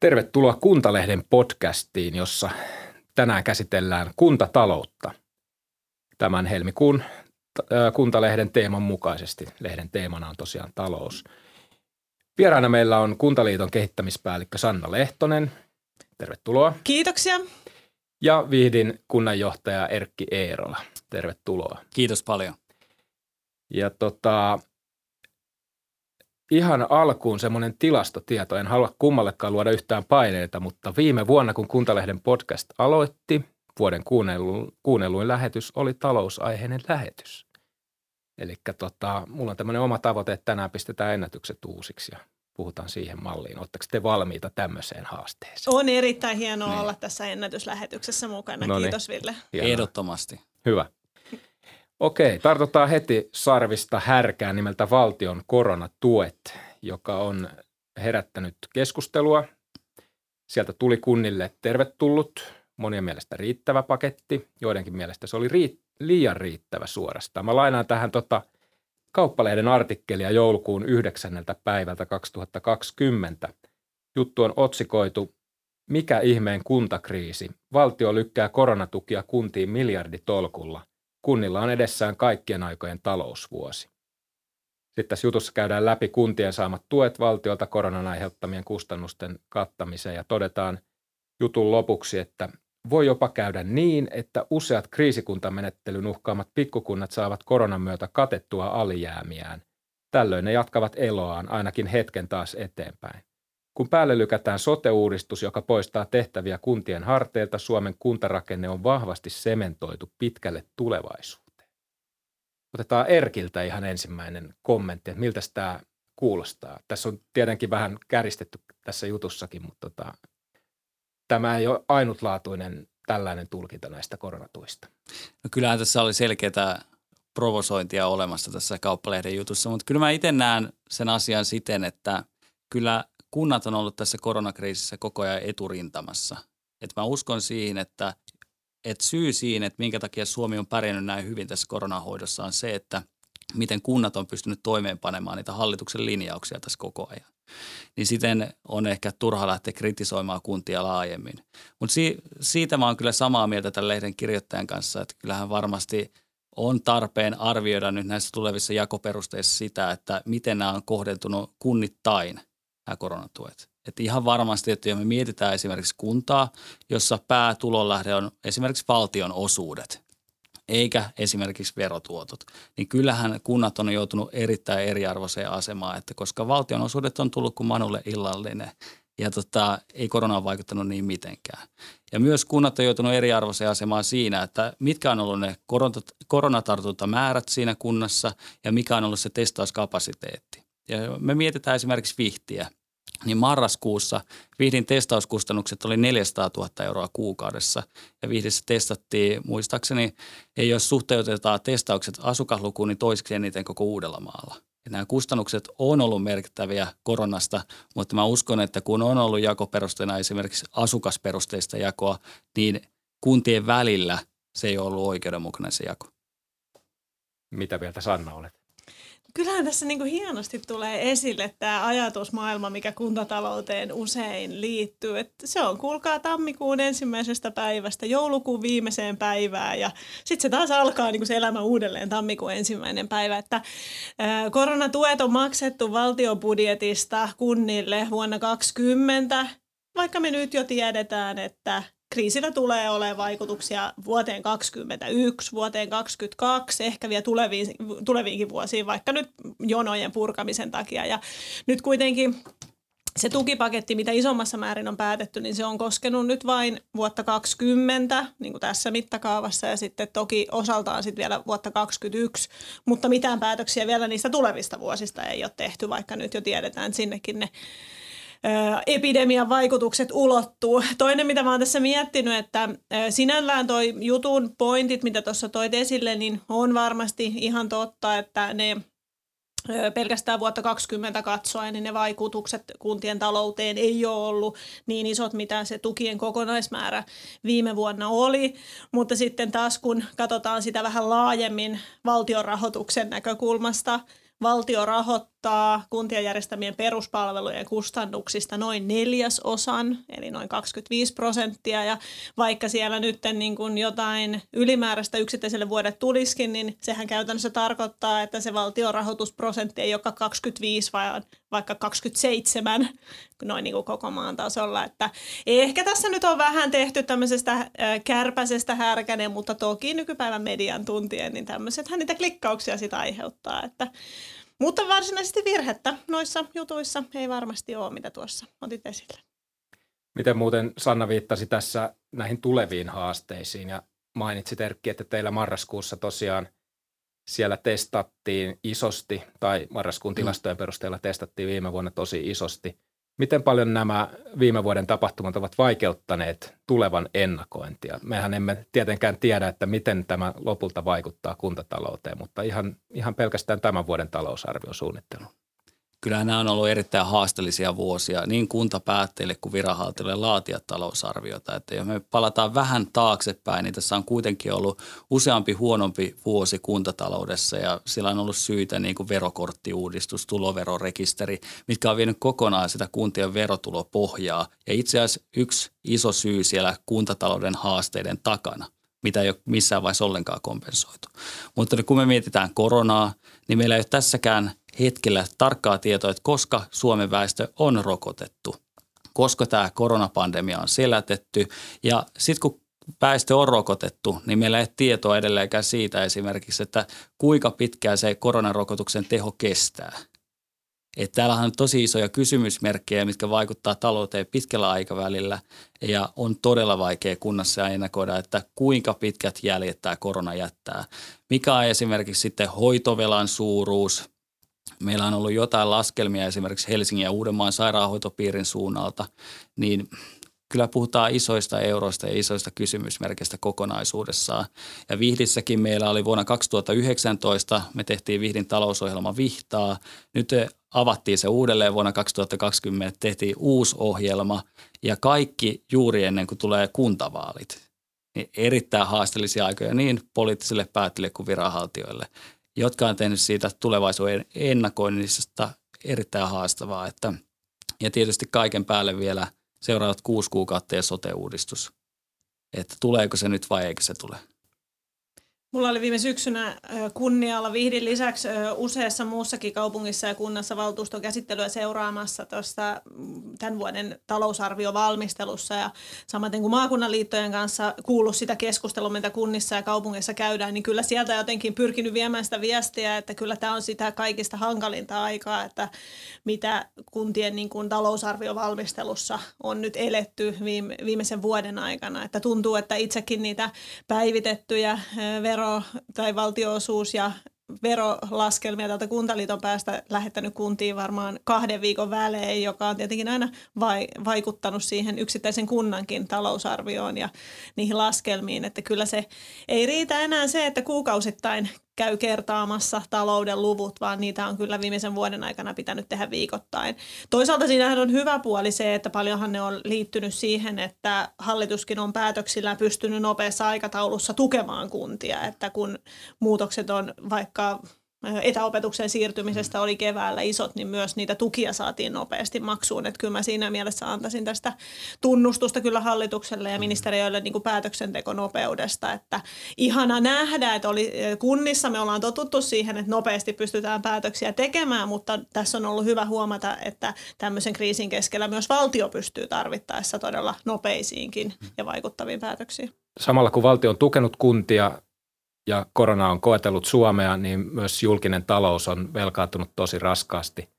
Tervetuloa Kuntalehden podcastiin, jossa tänään käsitellään kuntataloutta. Tämän helmikuun Kuntalehden teeman mukaisesti. Lehden teemana on tosiaan talous. Vieraana meillä on Kuntaliiton kehittämispäällikkö Sanna Lehtonen. Tervetuloa. Kiitoksia. Ja Vihdin kunnanjohtaja Erkki Eerola. Tervetuloa. Kiitos paljon. Ja tota, ihan alkuun semmoinen tilastotieto. En halua kummallekaan luoda yhtään paineita, mutta viime vuonna, kun Kuntalehden podcast aloitti, vuoden kuunnelluin, kuunnelluin lähetys oli talousaiheinen lähetys. Eli tota, mulla on tämmöinen oma tavoite, että tänään pistetään ennätykset uusiksi ja puhutaan siihen malliin. Oletteko te valmiita tämmöiseen haasteeseen? On erittäin hienoa niin. olla tässä ennätyslähetyksessä mukana. Noniin. Kiitos Ville. Hienoa. Ehdottomasti. Hyvä. Okei, tartutaan heti sarvista härkään nimeltä valtion koronatuet, joka on herättänyt keskustelua. Sieltä tuli kunnille tervetullut, monien mielestä riittävä paketti, joidenkin mielestä se oli riittävä liian riittävä suorastaan. Mä lainaan tähän tota Kauppalehden artikkelia joulukuun 9. päivältä 2020. Juttu on otsikoitu Mikä ihmeen kuntakriisi? Valtio lykkää koronatukia kuntiin miljarditolkulla. Kunnilla on edessään kaikkien aikojen talousvuosi. Sitten tässä jutussa käydään läpi kuntien saamat tuet valtiolta koronan aiheuttamien kustannusten kattamiseen ja todetaan jutun lopuksi, että voi jopa käydä niin, että useat kriisikuntamenettelyn uhkaamat pikkukunnat saavat koronan myötä katettua alijäämiään. Tällöin ne jatkavat eloaan ainakin hetken taas eteenpäin. Kun päälle lykätään sote-uudistus, joka poistaa tehtäviä kuntien harteilta, Suomen kuntarakenne on vahvasti sementoitu pitkälle tulevaisuuteen. Otetaan Erkiltä ihan ensimmäinen kommentti, että miltä tämä kuulostaa. Tässä on tietenkin vähän käristetty tässä jutussakin, mutta tota, tämä ei ole ainutlaatuinen tällainen tulkinta näistä koronatuista. No kyllähän tässä oli selkeää provosointia olemassa tässä kauppalehden jutussa, mutta kyllä mä itse näen sen asian siten, että kyllä kunnat on ollut tässä koronakriisissä koko ajan eturintamassa. Et mä uskon siihen, että, että syy siihen, että minkä takia Suomi on pärjännyt näin hyvin tässä koronahoidossa on se, että miten kunnat on pystynyt toimeenpanemaan niitä hallituksen linjauksia tässä koko ajan niin siten on ehkä turha lähteä kritisoimaan kuntia laajemmin. Mutta si- siitä mä oon kyllä samaa mieltä tämän lehden kirjoittajan kanssa, että kyllähän varmasti on tarpeen arvioida nyt näissä tulevissa jakoperusteissa sitä, että miten nämä on kohdentunut kunnittain nämä koronatuet. Että ihan varmasti, että jos me mietitään esimerkiksi kuntaa, jossa päätulonlähde on esimerkiksi valtion osuudet, eikä esimerkiksi verotuotot, niin kyllähän kunnat on joutunut erittäin eriarvoiseen asemaan, että koska valtionosuudet on tullut kuin Manulle illallinen ja tota, ei korona ole vaikuttanut niin mitenkään. Ja myös kunnat on joutunut eriarvoiseen asemaan siinä, että mitkä on ollut ne koronatartuntamäärät siinä kunnassa ja mikä on ollut se testauskapasiteetti. Ja me mietitään esimerkiksi vihtiä – niin marraskuussa Vihdin testauskustannukset oli 400 000 euroa kuukaudessa ja Vihdissä testattiin, muistaakseni, ei jos suhteutetaan testaukset asukaslukuun, niin toiseksi eniten koko Uudellamaalla. Ja nämä kustannukset on ollut merkittäviä koronasta, mutta mä uskon, että kun on ollut jakoperusteena esimerkiksi asukasperusteista jakoa, niin kuntien välillä se ei ole ollut oikeudenmukainen se jako. Mitä mieltä Sanna olet? Kyllähän tässä niin kuin hienosti tulee esille tämä ajatusmaailma, mikä kuntatalouteen usein liittyy. Että se on, kuulkaa, tammikuun ensimmäisestä päivästä joulukuun viimeiseen päivään ja sitten se taas alkaa niin kuin se elämä uudelleen tammikuun ensimmäinen päivä. Että, ää, koronatuet on maksettu valtiobudjetista kunnille vuonna 2020, vaikka me nyt jo tiedetään, että kriisillä tulee olemaan vaikutuksia vuoteen 2021, vuoteen 2022, ehkä vielä tuleviin, tuleviinkin vuosiin, vaikka nyt jonojen purkamisen takia. Ja nyt kuitenkin se tukipaketti, mitä isommassa määrin on päätetty, niin se on koskenut nyt vain vuotta 2020, niin kuin tässä mittakaavassa, ja sitten toki osaltaan sitten vielä vuotta 2021, mutta mitään päätöksiä vielä niistä tulevista vuosista ei ole tehty, vaikka nyt jo tiedetään, että sinnekin ne epidemian vaikutukset ulottuu. Toinen, mitä mä oon tässä miettinyt, että sinällään toi jutun pointit, mitä tuossa toit esille, niin on varmasti ihan totta, että ne pelkästään vuotta 2020 katsoen, niin ne vaikutukset kuntien talouteen ei ole ollut niin isot, mitä se tukien kokonaismäärä viime vuonna oli. Mutta sitten taas kun katsotaan sitä vähän laajemmin valtion rahoituksen näkökulmasta, valtio rahoittaa kuntien järjestämien peruspalvelujen kustannuksista noin neljäsosan, eli noin 25 prosenttia. Ja vaikka siellä nyt niin kuin jotain ylimääräistä yksittäiselle vuodelle tulisikin, niin sehän käytännössä tarkoittaa, että se valtion rahoitusprosentti ei joka 25, vaan vaikka 27 noin niin kuin koko maan tasolla. Että ehkä tässä nyt on vähän tehty tämmöisestä kärpäisestä härkänen, mutta toki nykypäivän median tuntien, niin tämmöisethän niitä klikkauksia sitä aiheuttaa. Että, mutta varsinaisesti virhettä noissa jutuissa ei varmasti ole, mitä tuossa otit esille. Miten muuten Sanna viittasi tässä näihin tuleviin haasteisiin ja mainitsit Erkki, että teillä marraskuussa tosiaan siellä testattiin isosti, tai marraskuun mm. tilastojen perusteella testattiin viime vuonna tosi isosti. Miten paljon nämä viime vuoden tapahtumat ovat vaikeuttaneet tulevan ennakointia? Mehän emme tietenkään tiedä, että miten tämä lopulta vaikuttaa kuntatalouteen, mutta ihan, ihan pelkästään tämän vuoden talousarviosuunnittelu kyllähän nämä on ollut erittäin haasteellisia vuosia niin kuntapäättäjille kuin viranhaltijoille laatia talousarviota. Että jos me palataan vähän taaksepäin, niin tässä on kuitenkin ollut useampi huonompi vuosi kuntataloudessa ja sillä on ollut syitä niin kuin verokorttiuudistus, tuloverorekisteri, mitkä on vienyt kokonaan sitä kuntien verotulopohjaa. Ja itse asiassa yksi iso syy siellä kuntatalouden haasteiden takana mitä ei ole missään vaiheessa ollenkaan kompensoitu. Mutta kun me mietitään koronaa, niin meillä ei ole tässäkään hetkellä tarkkaa tietoa, että koska Suomen väestö on rokotettu, koska tämä koronapandemia on selätetty. Ja sitten kun väestö on rokotettu, niin meillä ei ole tietoa edelleenkään siitä esimerkiksi, että kuinka pitkään se koronarokotuksen teho kestää – että täällähän on tosi isoja kysymysmerkkejä, mitkä vaikuttaa talouteen pitkällä aikavälillä ja on todella vaikea kunnassa ennakoida, että kuinka pitkät jäljet tämä korona jättää. Mikä on esimerkiksi sitten hoitovelan suuruus? Meillä on ollut jotain laskelmia esimerkiksi Helsingin ja Uudenmaan sairaanhoitopiirin suunnalta, niin kyllä puhutaan isoista euroista ja isoista kysymysmerkeistä kokonaisuudessaan. Ja Vihdissäkin meillä oli vuonna 2019, me tehtiin Vihdin talousohjelma Vihtaa. Nyt avattiin se uudelleen vuonna 2020, tehtiin uusi ohjelma ja kaikki juuri ennen kuin tulee kuntavaalit. Niin erittäin haasteellisia aikoja niin poliittisille päättäjille kuin viranhaltijoille, jotka on tehnyt siitä tulevaisuuden ennakoinnista erittäin haastavaa. Että, ja tietysti kaiken päälle vielä – seuraavat kuusi kuukautta ja sote-uudistus. Että tuleeko se nyt vai eikö se tule? Mulla oli viime syksynä kunnialla Vihdin lisäksi useassa muussakin kaupungissa ja kunnassa valtuuston käsittelyä seuraamassa tuosta mm, tämän vuoden talousarviovalmistelussa. Ja samaten kuin maakunnan liittojen kanssa kuullut sitä keskustelua, mitä kunnissa ja kaupungeissa käydään, niin kyllä sieltä jotenkin pyrkinyt viemään sitä viestiä, että kyllä tämä on sitä kaikista hankalinta aikaa, että mitä kuntien niin kuin talousarviovalmistelussa on nyt eletty viime, viimeisen vuoden aikana, että tuntuu, että itsekin niitä päivitettyjä vero vero- tai valtioosuus- ja verolaskelmia tältä Kuntaliiton päästä lähettänyt kuntiin varmaan kahden viikon välein, joka on tietenkin aina vai, vaikuttanut siihen yksittäisen kunnankin talousarvioon ja niihin laskelmiin, että kyllä se ei riitä enää se, että kuukausittain käy kertaamassa talouden luvut, vaan niitä on kyllä viimeisen vuoden aikana pitänyt tehdä viikoittain. Toisaalta siinähän on hyvä puoli se, että paljonhan ne on liittynyt siihen, että hallituskin on päätöksillä pystynyt nopeassa aikataulussa tukemaan kuntia, että kun muutokset on vaikka etäopetuksen siirtymisestä oli keväällä isot, niin myös niitä tukia saatiin nopeasti maksuun. Että kyllä mä siinä mielessä antaisin tästä tunnustusta kyllä hallitukselle ja ministeriöille niin kuin päätöksentekonopeudesta. Että ihana nähdä, että oli, kunnissa me ollaan totuttu siihen, että nopeasti pystytään päätöksiä tekemään, mutta tässä on ollut hyvä huomata, että tämmöisen kriisin keskellä myös valtio pystyy tarvittaessa todella nopeisiinkin ja vaikuttaviin päätöksiin. Samalla kun valtio on tukenut kuntia ja korona on koetellut Suomea, niin myös julkinen talous on velkaantunut tosi raskaasti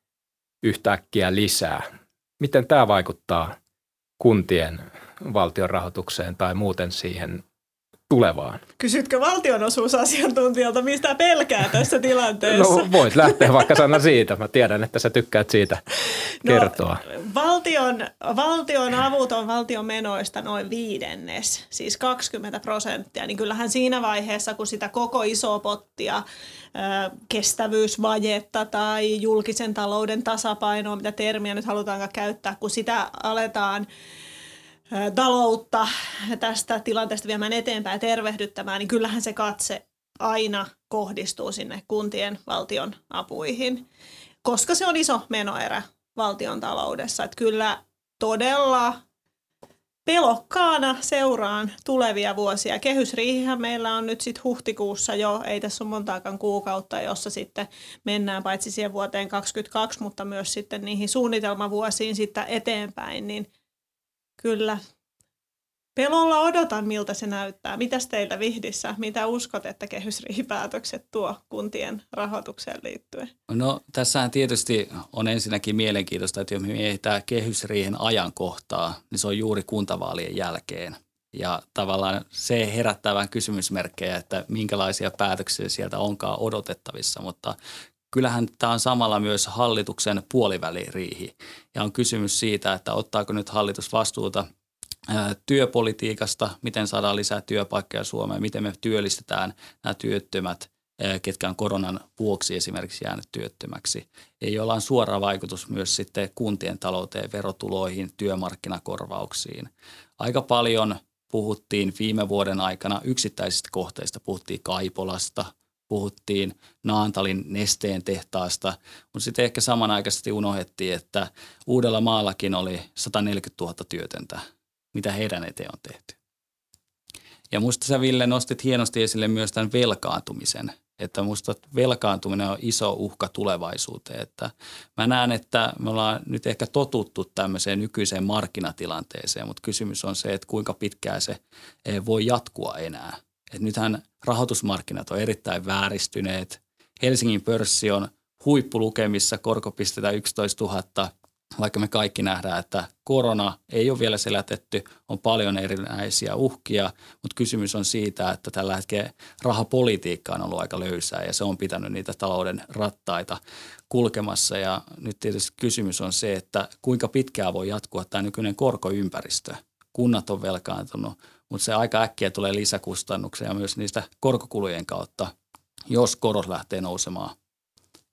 yhtäkkiä lisää. Miten tämä vaikuttaa kuntien valtion rahoitukseen tai muuten siihen tulevaan. Kysytkö valtionosuusasiantuntijalta, mistä pelkää tässä tilanteessa? No voit lähteä vaikka sana siitä. Mä tiedän, että sä tykkäät siitä no, kertoa. No, valtion, valtion avut on valtion menoista noin viidennes, siis 20 prosenttia. Niin kyllähän siinä vaiheessa, kun sitä koko isoa pottia, kestävyysvajetta tai julkisen talouden tasapainoa, mitä termiä nyt halutaankaan käyttää, kun sitä aletaan – taloutta tästä tilanteesta viemään eteenpäin ja tervehdyttämään, niin kyllähän se katse aina kohdistuu sinne kuntien valtion apuihin, koska se on iso menoerä valtion taloudessa. Että kyllä todella pelokkaana seuraan tulevia vuosia. Kehysriihihän meillä on nyt sitten huhtikuussa jo, ei tässä ole montaakaan kuukautta, jossa sitten mennään paitsi siihen vuoteen 2022, mutta myös sitten niihin suunnitelmavuosiin sitten eteenpäin, niin kyllä Pelolla odotan, miltä se näyttää. Mitäs teiltä Vihdissä? Mitä uskot, että kehysriihipäätökset tuo kuntien rahoitukseen liittyen? No tässähän tietysti on ensinnäkin mielenkiintoista, että jos me mietitään kehysriihen ajankohtaa, niin se on juuri kuntavaalien jälkeen. Ja tavallaan se herättää vähän kysymysmerkkejä, että minkälaisia päätöksiä sieltä onkaan odotettavissa, mutta kyllähän tämä on samalla myös hallituksen puoliväliriihi. Ja on kysymys siitä, että ottaako nyt hallitus vastuuta työpolitiikasta, miten saadaan lisää työpaikkoja Suomeen, miten me työllistetään nämä työttömät, ketkä on koronan vuoksi esimerkiksi jäänyt työttömäksi. Ja joilla on suora vaikutus myös sitten kuntien talouteen, verotuloihin, työmarkkinakorvauksiin. Aika paljon puhuttiin viime vuoden aikana yksittäisistä kohteista, puhuttiin Kaipolasta, puhuttiin Naantalin nesteen tehtaasta, mutta sitten ehkä samanaikaisesti unohdettiin, että Uudella maallakin oli 140 000 työtöntä mitä heidän eteen on tehty. Ja musta sä Ville nostit hienosti esille myös tämän velkaantumisen, että musta velkaantuminen on iso uhka tulevaisuuteen. Että mä näen, että me ollaan nyt ehkä totuttu tämmöiseen nykyiseen markkinatilanteeseen, mutta kysymys on se, että kuinka pitkään se e, voi jatkua enää. Et nythän rahoitusmarkkinat on erittäin vääristyneet. Helsingin pörssi on huippulukemissa, korko pistetään 11 000 vaikka me kaikki nähdään, että korona ei ole vielä selätetty, on paljon erinäisiä uhkia, mutta kysymys on siitä, että tällä hetkellä rahapolitiikka on ollut aika löysää ja se on pitänyt niitä talouden rattaita kulkemassa ja nyt tietysti kysymys on se, että kuinka pitkään voi jatkua tämä nykyinen korkoympäristö. Kunnat on velkaantunut, mutta se aika äkkiä tulee lisäkustannuksia myös niistä korkokulujen kautta, jos korot lähtee nousemaan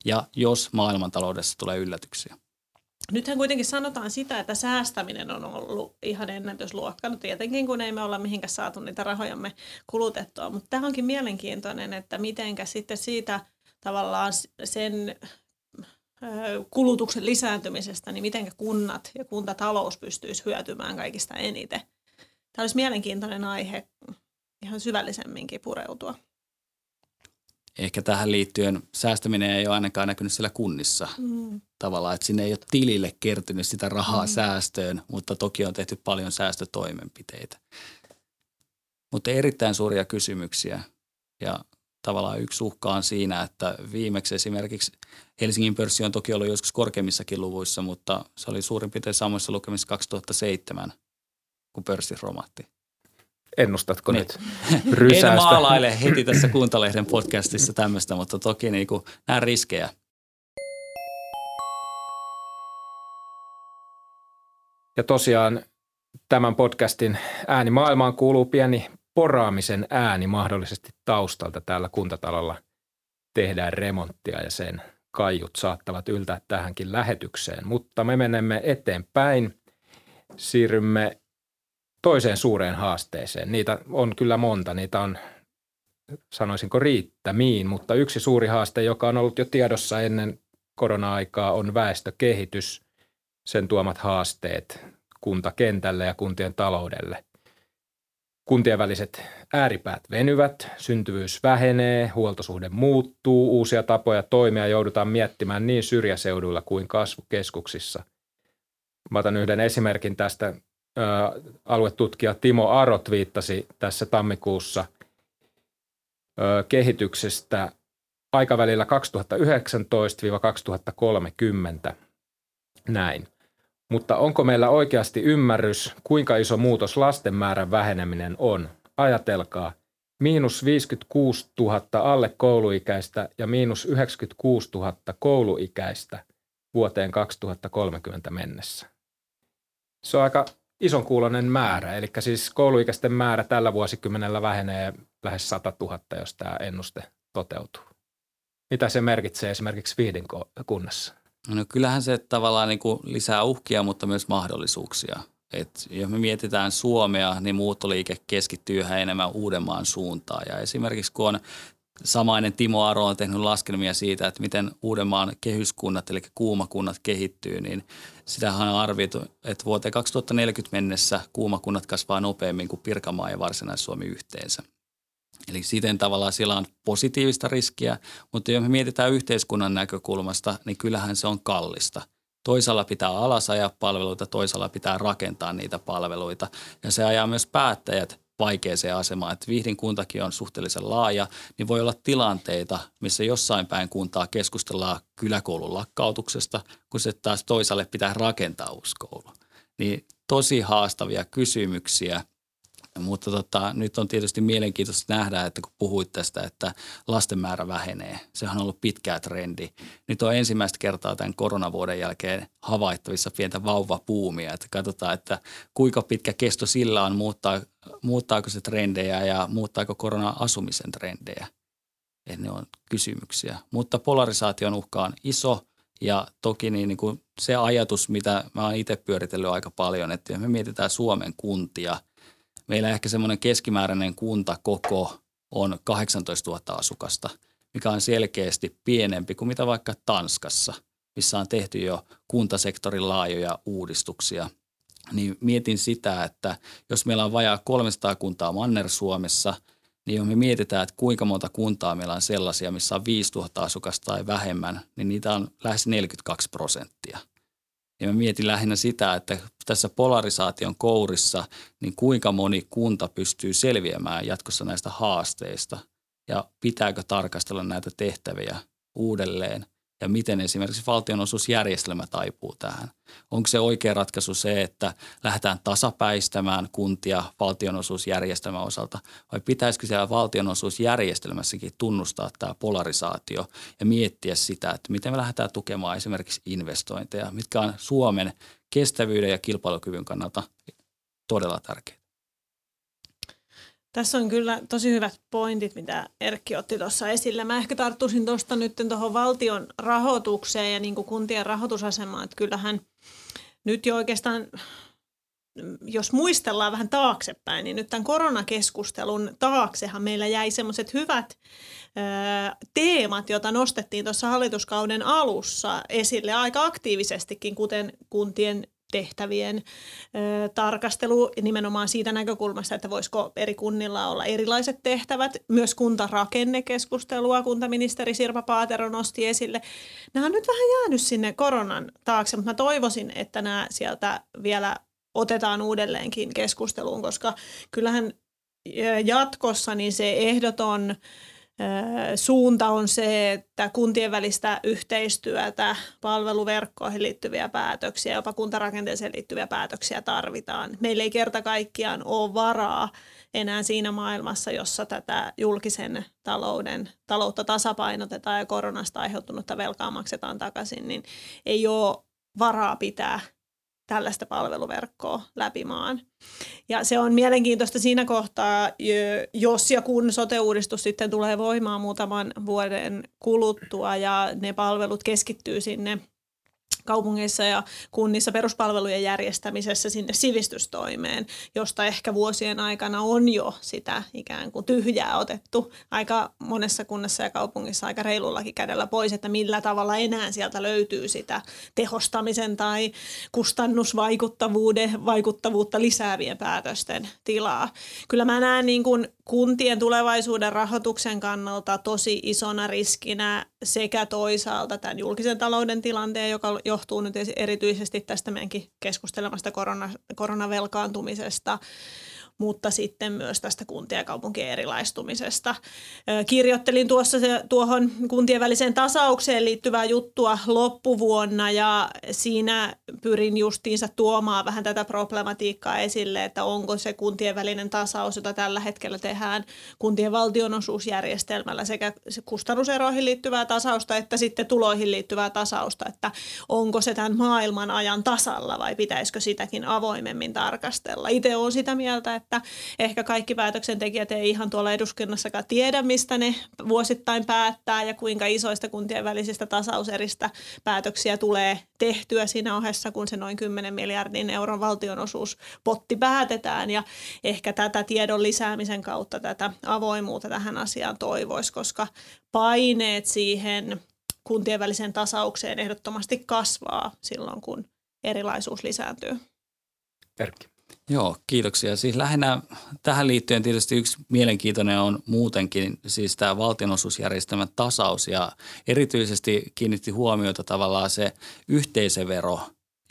ja jos maailmantaloudessa tulee yllätyksiä. Nythän kuitenkin sanotaan sitä, että säästäminen on ollut ihan ennätysluokka. No tietenkin, kun ei me olla mihinkään saatu niitä rahojamme kulutettua. Mutta tämä onkin mielenkiintoinen, että mitenkä sitten siitä tavallaan sen kulutuksen lisääntymisestä, niin miten kunnat ja kuntatalous pystyisi hyötymään kaikista eniten. Tämä olisi mielenkiintoinen aihe ihan syvällisemminkin pureutua ehkä tähän liittyen säästäminen ei ole ainakaan näkynyt siellä kunnissa mm. tavallaan, että sinne ei ole tilille kertynyt sitä rahaa mm. säästöön, mutta toki on tehty paljon säästötoimenpiteitä. Mutta erittäin suuria kysymyksiä ja tavallaan yksi uhka on siinä, että viimeksi esimerkiksi Helsingin pörssi on toki ollut joskus korkeimmissakin luvuissa, mutta se oli suurin piirtein samoissa lukemissa 2007, kun pörssi romahti. Ennustatko niin. nyt rysäystä? En maalaile heti tässä Kuntalehden podcastissa tämmöistä, mutta toki niin kuin, näen riskejä. Ja tosiaan tämän podcastin ääni maailmaan kuuluu pieni poraamisen ääni mahdollisesti taustalta täällä kuntatalolla tehdään remonttia ja sen kaiut saattavat yltää tähänkin lähetykseen. Mutta me menemme eteenpäin. Siirrymme toiseen suureen haasteeseen. Niitä on kyllä monta, niitä on sanoisinko riittämiin, mutta yksi suuri haaste, joka on ollut jo tiedossa ennen korona-aikaa, on väestökehitys, sen tuomat haasteet kuntakentälle ja kuntien taloudelle. Kuntien väliset ääripäät venyvät, syntyvyys vähenee, huoltosuhde muuttuu, uusia tapoja toimia joudutaan miettimään niin syrjäseuduilla kuin kasvukeskuksissa. Mä otan yhden esimerkin tästä aluetutkija Timo Arot viittasi tässä tammikuussa kehityksestä aikavälillä 2019-2030 näin. Mutta onko meillä oikeasti ymmärrys, kuinka iso muutos lasten määrän väheneminen on? Ajatelkaa, miinus 56 000 alle kouluikäistä ja miinus 96 000 kouluikäistä vuoteen 2030 mennessä. Se on aika ison kuulonen määrä. Eli siis kouluikäisten määrä tällä vuosikymmenellä vähenee lähes 100 000, jos tämä ennuste toteutuu. Mitä se merkitsee esimerkiksi Viidin kunnassa? No kyllähän se tavallaan niin kuin lisää uhkia, mutta myös mahdollisuuksia. Et jos me mietitään Suomea, niin muuttoliike keskittyy yhä enemmän Uudenmaan suuntaan. Ja esimerkiksi kun on Samainen Timo Aro on tehnyt laskelmia siitä, että miten Uudenmaan kehyskunnat, eli kuumakunnat kehittyy, niin sitähän on arvioitu, että vuoteen 2040 mennessä kuumakunnat kasvaa nopeammin kuin Pirkanmaa ja Varsinais-Suomi yhteensä. Eli siten tavallaan siellä on positiivista riskiä, mutta jos me mietitään yhteiskunnan näkökulmasta, niin kyllähän se on kallista. Toisaalla pitää alasajaa palveluita, toisaalla pitää rakentaa niitä palveluita. Ja se ajaa myös päättäjät vaikeaseen asemaan. Että Vihdin kuntakin on suhteellisen laaja, niin voi olla tilanteita, missä jossain päin kuntaa keskustellaan kyläkoulun lakkautuksesta, kun se taas toisaalle pitää rakentaa uusi koulu. Niin tosi haastavia kysymyksiä – mutta tota, nyt on tietysti mielenkiintoista nähdä, että kun puhuit tästä, että lasten määrä vähenee. Sehän on ollut pitkä trendi. Nyt on ensimmäistä kertaa tämän koronavuoden jälkeen havaittavissa pientä vauvapuumia. Että katsotaan, että kuinka pitkä kesto sillä on, muuttaa, muuttaako se trendejä ja muuttaako korona asumisen trendejä. Että ne on kysymyksiä. Mutta polarisaation uhka on iso ja toki niin, niin kuin se ajatus, mitä mä oon itse pyöritellyt aika paljon, että me mietitään Suomen kuntia – Meillä ehkä semmoinen keskimääräinen kuntakoko on 18 000 asukasta, mikä on selkeästi pienempi kuin mitä vaikka Tanskassa, missä on tehty jo kuntasektorin laajoja uudistuksia. Niin mietin sitä, että jos meillä on vajaa 300 kuntaa Manner-Suomessa, niin jos me mietitään, että kuinka monta kuntaa meillä on sellaisia, missä on 5000 asukasta tai vähemmän, niin niitä on lähes 42 prosenttia – ja mä mietin lähinnä sitä, että tässä polarisaation kourissa, niin kuinka moni kunta pystyy selviämään jatkossa näistä haasteista? Ja pitääkö tarkastella näitä tehtäviä uudelleen ja miten esimerkiksi valtionosuusjärjestelmä taipuu tähän. Onko se oikea ratkaisu se, että lähdetään tasapäistämään kuntia valtionosuusjärjestelmän osalta vai pitäisikö siellä valtionosuusjärjestelmässäkin tunnustaa tämä polarisaatio ja miettiä sitä, että miten me lähdetään tukemaan esimerkiksi investointeja, mitkä on Suomen kestävyyden ja kilpailukyvyn kannalta todella tärkeitä. Tässä on kyllä tosi hyvät pointit, mitä Erkki otti tuossa esille. Mä ehkä tarttuisin tuosta nyt tuohon valtion rahoitukseen ja niin kuin kuntien rahoitusasemaan. Että kyllähän nyt jo oikeastaan, jos muistellaan vähän taaksepäin, niin nyt tämän koronakeskustelun taaksehan meillä jäi semmoiset hyvät teemat, joita nostettiin tuossa hallituskauden alussa esille aika aktiivisestikin, kuten kuntien tehtävien ö, tarkastelu nimenomaan siitä näkökulmasta, että voisiko eri kunnilla olla erilaiset tehtävät. Myös kuntarakennekeskustelua kuntaministeri Sirpa Paatero nosti esille. Nämä on nyt vähän jäänyt sinne koronan taakse, mutta mä toivoisin, että nämä sieltä vielä otetaan uudelleenkin keskusteluun, koska kyllähän jatkossa niin se ehdoton suunta on se, että kuntien välistä yhteistyötä, palveluverkkoihin liittyviä päätöksiä, jopa kuntarakenteeseen liittyviä päätöksiä tarvitaan. Meillä ei kerta kaikkiaan ole varaa enää siinä maailmassa, jossa tätä julkisen talouden taloutta tasapainotetaan ja koronasta aiheutunutta velkaa maksetaan takaisin, niin ei ole varaa pitää tällaista palveluverkkoa läpi maan. Ja se on mielenkiintoista siinä kohtaa, jos ja kun sote-uudistus sitten tulee voimaan muutaman vuoden kuluttua ja ne palvelut keskittyy sinne – kaupungeissa ja kunnissa peruspalvelujen järjestämisessä sinne sivistystoimeen, josta ehkä vuosien aikana on jo sitä ikään kuin tyhjää otettu aika monessa kunnassa ja kaupungissa aika reilullakin kädellä pois, että millä tavalla enää sieltä löytyy sitä tehostamisen tai kustannusvaikuttavuuden vaikuttavuutta lisäävien päätösten tilaa. Kyllä mä näen niin kuin kuntien tulevaisuuden rahoituksen kannalta tosi isona riskinä sekä toisaalta tämän julkisen talouden tilanteen, joka johtuu nyt erityisesti tästä meidänkin keskustelemasta korona, koronavelkaantumisesta, mutta sitten myös tästä kuntien ja kaupunkien erilaistumisesta. Kirjoittelin tuossa se, tuohon kuntien väliseen tasaukseen liittyvää juttua loppuvuonna ja siinä pyrin justiinsa tuomaan vähän tätä problematiikkaa esille, että onko se kuntien välinen tasaus, jota tällä hetkellä tehdään kuntien valtionosuusjärjestelmällä sekä kustannuseroihin liittyvää tasausta että sitten tuloihin liittyvää tasausta, että onko se tämän maailman ajan tasalla vai pitäisikö sitäkin avoimemmin tarkastella. Itse olen sitä mieltä, että että ehkä kaikki päätöksentekijät ei ihan tuolla eduskunnassakaan tiedä, mistä ne vuosittain päättää ja kuinka isoista kuntien välisistä tasauseristä päätöksiä tulee tehtyä siinä ohessa, kun se noin 10 miljardin euron valtionosuuspotti päätetään ja ehkä tätä tiedon lisäämisen kautta tätä avoimuutta tähän asiaan toivoisi, koska paineet siihen kuntien väliseen tasaukseen ehdottomasti kasvaa silloin, kun erilaisuus lisääntyy. Erkki. Joo, kiitoksia. Siis lähinnä tähän liittyen tietysti yksi mielenkiintoinen on muutenkin siis tämä valtionosuusjärjestelmän tasaus ja erityisesti kiinnitti huomiota tavallaan se yhteisövero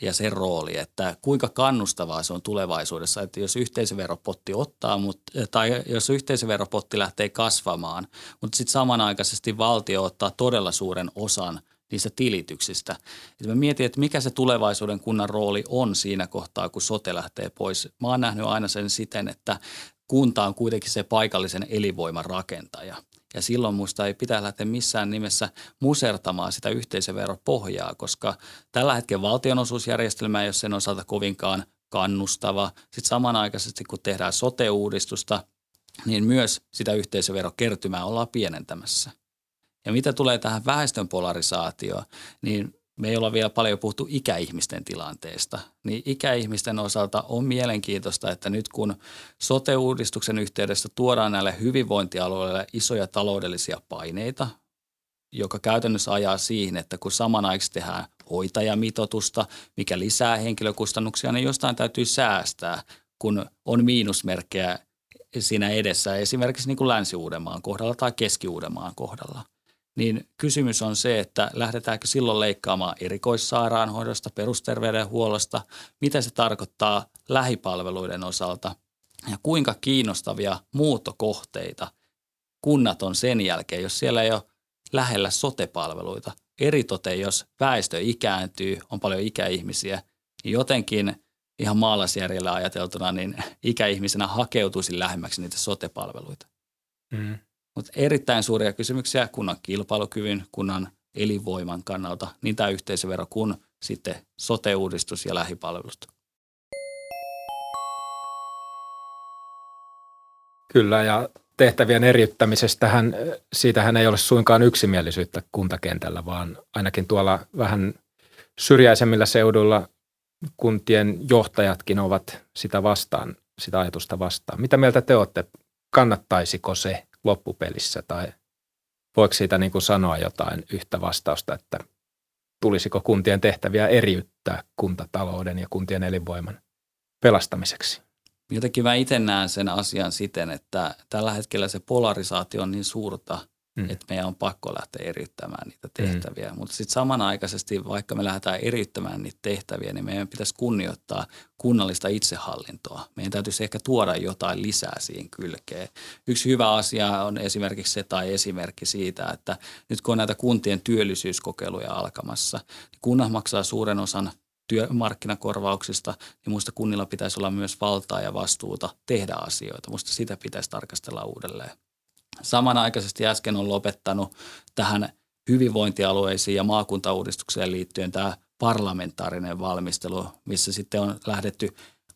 ja sen rooli, että kuinka kannustavaa se on tulevaisuudessa, että jos yhteisöveropotti ottaa, mutta, tai jos yhteisöveropotti lähtee kasvamaan, mutta sitten samanaikaisesti valtio ottaa todella suuren osan – niistä tilityksistä. Et mä mietin, että mikä se tulevaisuuden kunnan rooli on siinä kohtaa, kun sote lähtee pois. Mä oon nähnyt aina sen siten, että kunta on kuitenkin se paikallisen elinvoiman rakentaja. Ja silloin musta ei pitää lähteä missään nimessä musertamaan sitä yhteisöveropohjaa, koska tällä hetkellä valtionosuusjärjestelmä ei ole sen osalta kovinkaan kannustava. Sitten samanaikaisesti, kun tehdään sote-uudistusta, niin myös sitä yhteisöverokertymää ollaan pienentämässä. Ja mitä tulee tähän väestön polarisaatioon, niin me ei olla vielä paljon puhuttu ikäihmisten tilanteesta. Niin ikäihmisten osalta on mielenkiintoista, että nyt kun sote-uudistuksen yhteydessä tuodaan näille hyvinvointialueille isoja taloudellisia paineita, joka käytännössä ajaa siihen, että kun samanaikaisesti tehdään hoitajamitotusta, mikä lisää henkilökustannuksia, niin jostain täytyy säästää, kun on miinusmerkkejä siinä edessä, esimerkiksi niin kuin Länsi-Uudenmaan kohdalla tai Keski-Uudenmaan kohdalla niin kysymys on se, että lähdetäänkö silloin leikkaamaan erikoissairaanhoidosta, perusterveydenhuollosta, mitä se tarkoittaa lähipalveluiden osalta ja kuinka kiinnostavia muuttokohteita kunnat on sen jälkeen, jos siellä ei ole lähellä sotepalveluita. Eritoten, jos väestö ikääntyy, on paljon ikäihmisiä, niin jotenkin ihan maalaisjärjellä ajateltuna, niin ikäihmisenä hakeutuisi lähemmäksi niitä sotepalveluita. Mm. Mutta erittäin suuria kysymyksiä kunnan kilpailukyvyn, kunnan elinvoiman kannalta, niin tämä yhteisövero kuin sitten sote-uudistus ja lähipalvelut. Kyllä, ja tehtävien eriyttämisestähän, siitähän ei ole suinkaan yksimielisyyttä kuntakentällä, vaan ainakin tuolla vähän syrjäisemmillä seuduilla kuntien johtajatkin ovat sitä vastaan, sitä ajatusta vastaan. Mitä mieltä te olette? Kannattaisiko se loppupelissä tai voiko siitä niin kuin sanoa jotain yhtä vastausta, että tulisiko kuntien tehtäviä eriyttää kuntatalouden ja kuntien elinvoiman pelastamiseksi? Jotenkin mä itse näen sen asian siten, että tällä hetkellä se polarisaatio on niin suurta – mm. että meidän on pakko lähteä eriyttämään niitä mm. tehtäviä. Mm. Mutta sitten samanaikaisesti, vaikka me lähdetään eriyttämään niitä tehtäviä, niin meidän pitäisi kunnioittaa kunnallista itsehallintoa. Meidän täytyisi ehkä tuoda jotain lisää siihen kylkeen. Yksi hyvä asia on esimerkiksi se tai esimerkki siitä, että nyt kun on näitä kuntien työllisyyskokeiluja alkamassa, niin kunnat maksaa suuren osan työmarkkinakorvauksista, niin minusta kunnilla pitäisi olla myös valtaa ja vastuuta tehdä asioita. Minusta sitä pitäisi tarkastella uudelleen. Samanaikaisesti äsken on lopettanut tähän hyvinvointialueisiin ja maakuntauudistukseen liittyen tämä parlamentaarinen valmistelu, missä sitten on lähdetty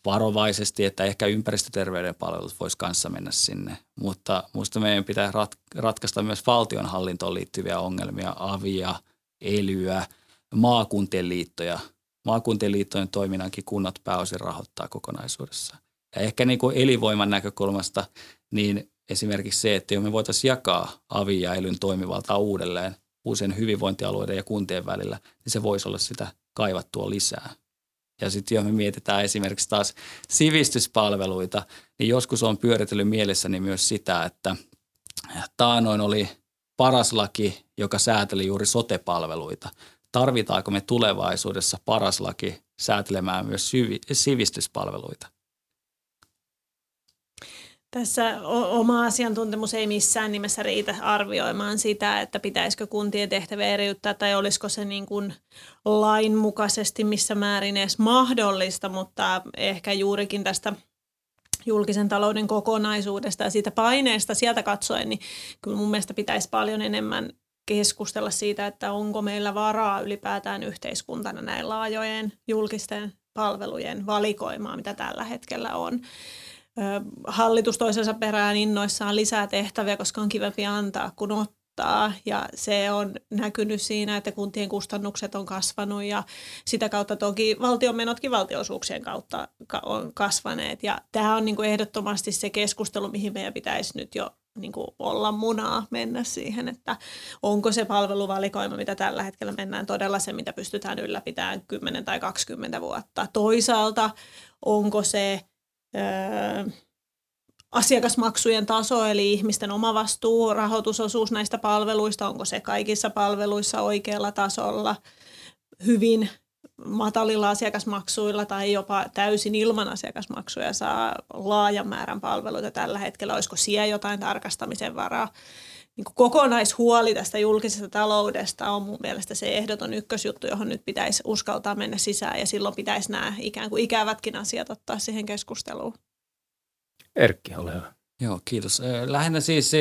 varovaisesti, että ehkä ympäristöterveyden palvelut voisi kanssa mennä sinne. Mutta minusta meidän pitää rat- ratkaista myös valtionhallintoon liittyviä ongelmia, avia, elyä, maakuntien liittoja. Maakuntien liittojen toiminnankin kunnat pääosin rahoittaa kokonaisuudessaan. Ja ehkä niin kuin elinvoiman näkökulmasta, niin esimerkiksi se, että jos me voitaisiin jakaa avi ja elyn toimivaltaa uudelleen uusien hyvinvointialueiden ja kuntien välillä, niin se voisi olla sitä kaivattua lisää. Ja sitten jos me mietitään esimerkiksi taas sivistyspalveluita, niin joskus on pyöritellyt mielessäni myös sitä, että taanoin oli paras laki, joka sääteli juuri sotepalveluita. Tarvitaanko me tulevaisuudessa paras laki säätelemään myös sivistyspalveluita? Tässä oma asiantuntemus ei missään nimessä riitä arvioimaan sitä, että pitäisikö kuntien tehtäviä eriyttää tai olisiko se niin kuin lainmukaisesti missä määrin edes mahdollista, mutta ehkä juurikin tästä julkisen talouden kokonaisuudesta ja siitä paineesta sieltä katsoen, niin kyllä mun mielestä pitäisi paljon enemmän keskustella siitä, että onko meillä varaa ylipäätään yhteiskuntana näin laajojen julkisten palvelujen valikoimaa, mitä tällä hetkellä on Hallitus toisensa perään innoissaan lisää tehtäviä, koska on kivempi antaa kuin ottaa ja se on näkynyt siinä, että kuntien kustannukset on kasvanut ja sitä kautta toki valtion menotkin valtiosuuksien kautta on kasvaneet ja tämä on niin kuin ehdottomasti se keskustelu, mihin meidän pitäisi nyt jo niin kuin olla munaa mennä siihen, että onko se palveluvalikoima, mitä tällä hetkellä mennään, todella se, mitä pystytään ylläpitämään 10 tai 20 vuotta. Toisaalta onko se... Öö, asiakasmaksujen taso, eli ihmisten oma vastuu, rahoitusosuus näistä palveluista, onko se kaikissa palveluissa oikealla tasolla, hyvin matalilla asiakasmaksuilla tai jopa täysin ilman asiakasmaksuja saa laajan määrän palveluita tällä hetkellä. Olisiko siellä jotain tarkastamisen varaa? Niin kokonaishuoli tästä julkisesta taloudesta on mun mielestä se ehdoton ykkösjuttu, johon nyt pitäisi uskaltaa mennä sisään ja silloin pitäisi nämä ikään kuin ikävätkin asiat ottaa siihen keskusteluun. Erkki, ole hyvä. Joo, kiitos. Lähinnä siis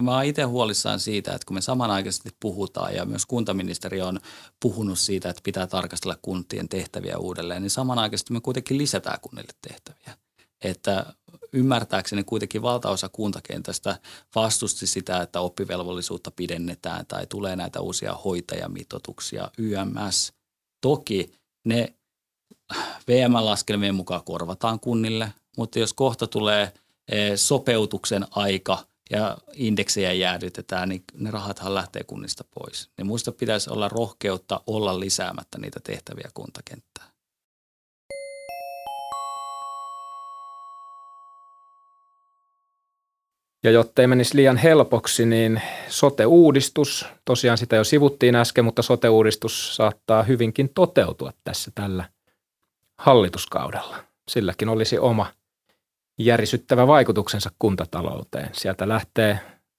mä oon itse huolissaan siitä, että kun me samanaikaisesti puhutaan ja myös kuntaministeri on puhunut siitä, että pitää tarkastella kuntien tehtäviä uudelleen, niin samanaikaisesti me kuitenkin lisätään kunnille tehtäviä. Että ymmärtääkseni kuitenkin valtaosa kuntakentästä vastusti sitä, että oppivelvollisuutta pidennetään tai tulee näitä uusia hoitajamitoituksia, YMS. Toki ne VM-laskelmien mukaan korvataan kunnille, mutta jos kohta tulee eh, sopeutuksen aika ja indeksejä jäädytetään, niin ne rahathan lähtee kunnista pois. Niin muista pitäisi olla rohkeutta olla lisäämättä niitä tehtäviä kuntakenttään. Ja jotta ei menisi liian helpoksi, niin sote-uudistus, tosiaan sitä jo sivuttiin äsken, mutta sote-uudistus saattaa hyvinkin toteutua tässä tällä hallituskaudella. Silläkin olisi oma – järisyttävä vaikutuksensa kuntatalouteen. Sieltä lähtee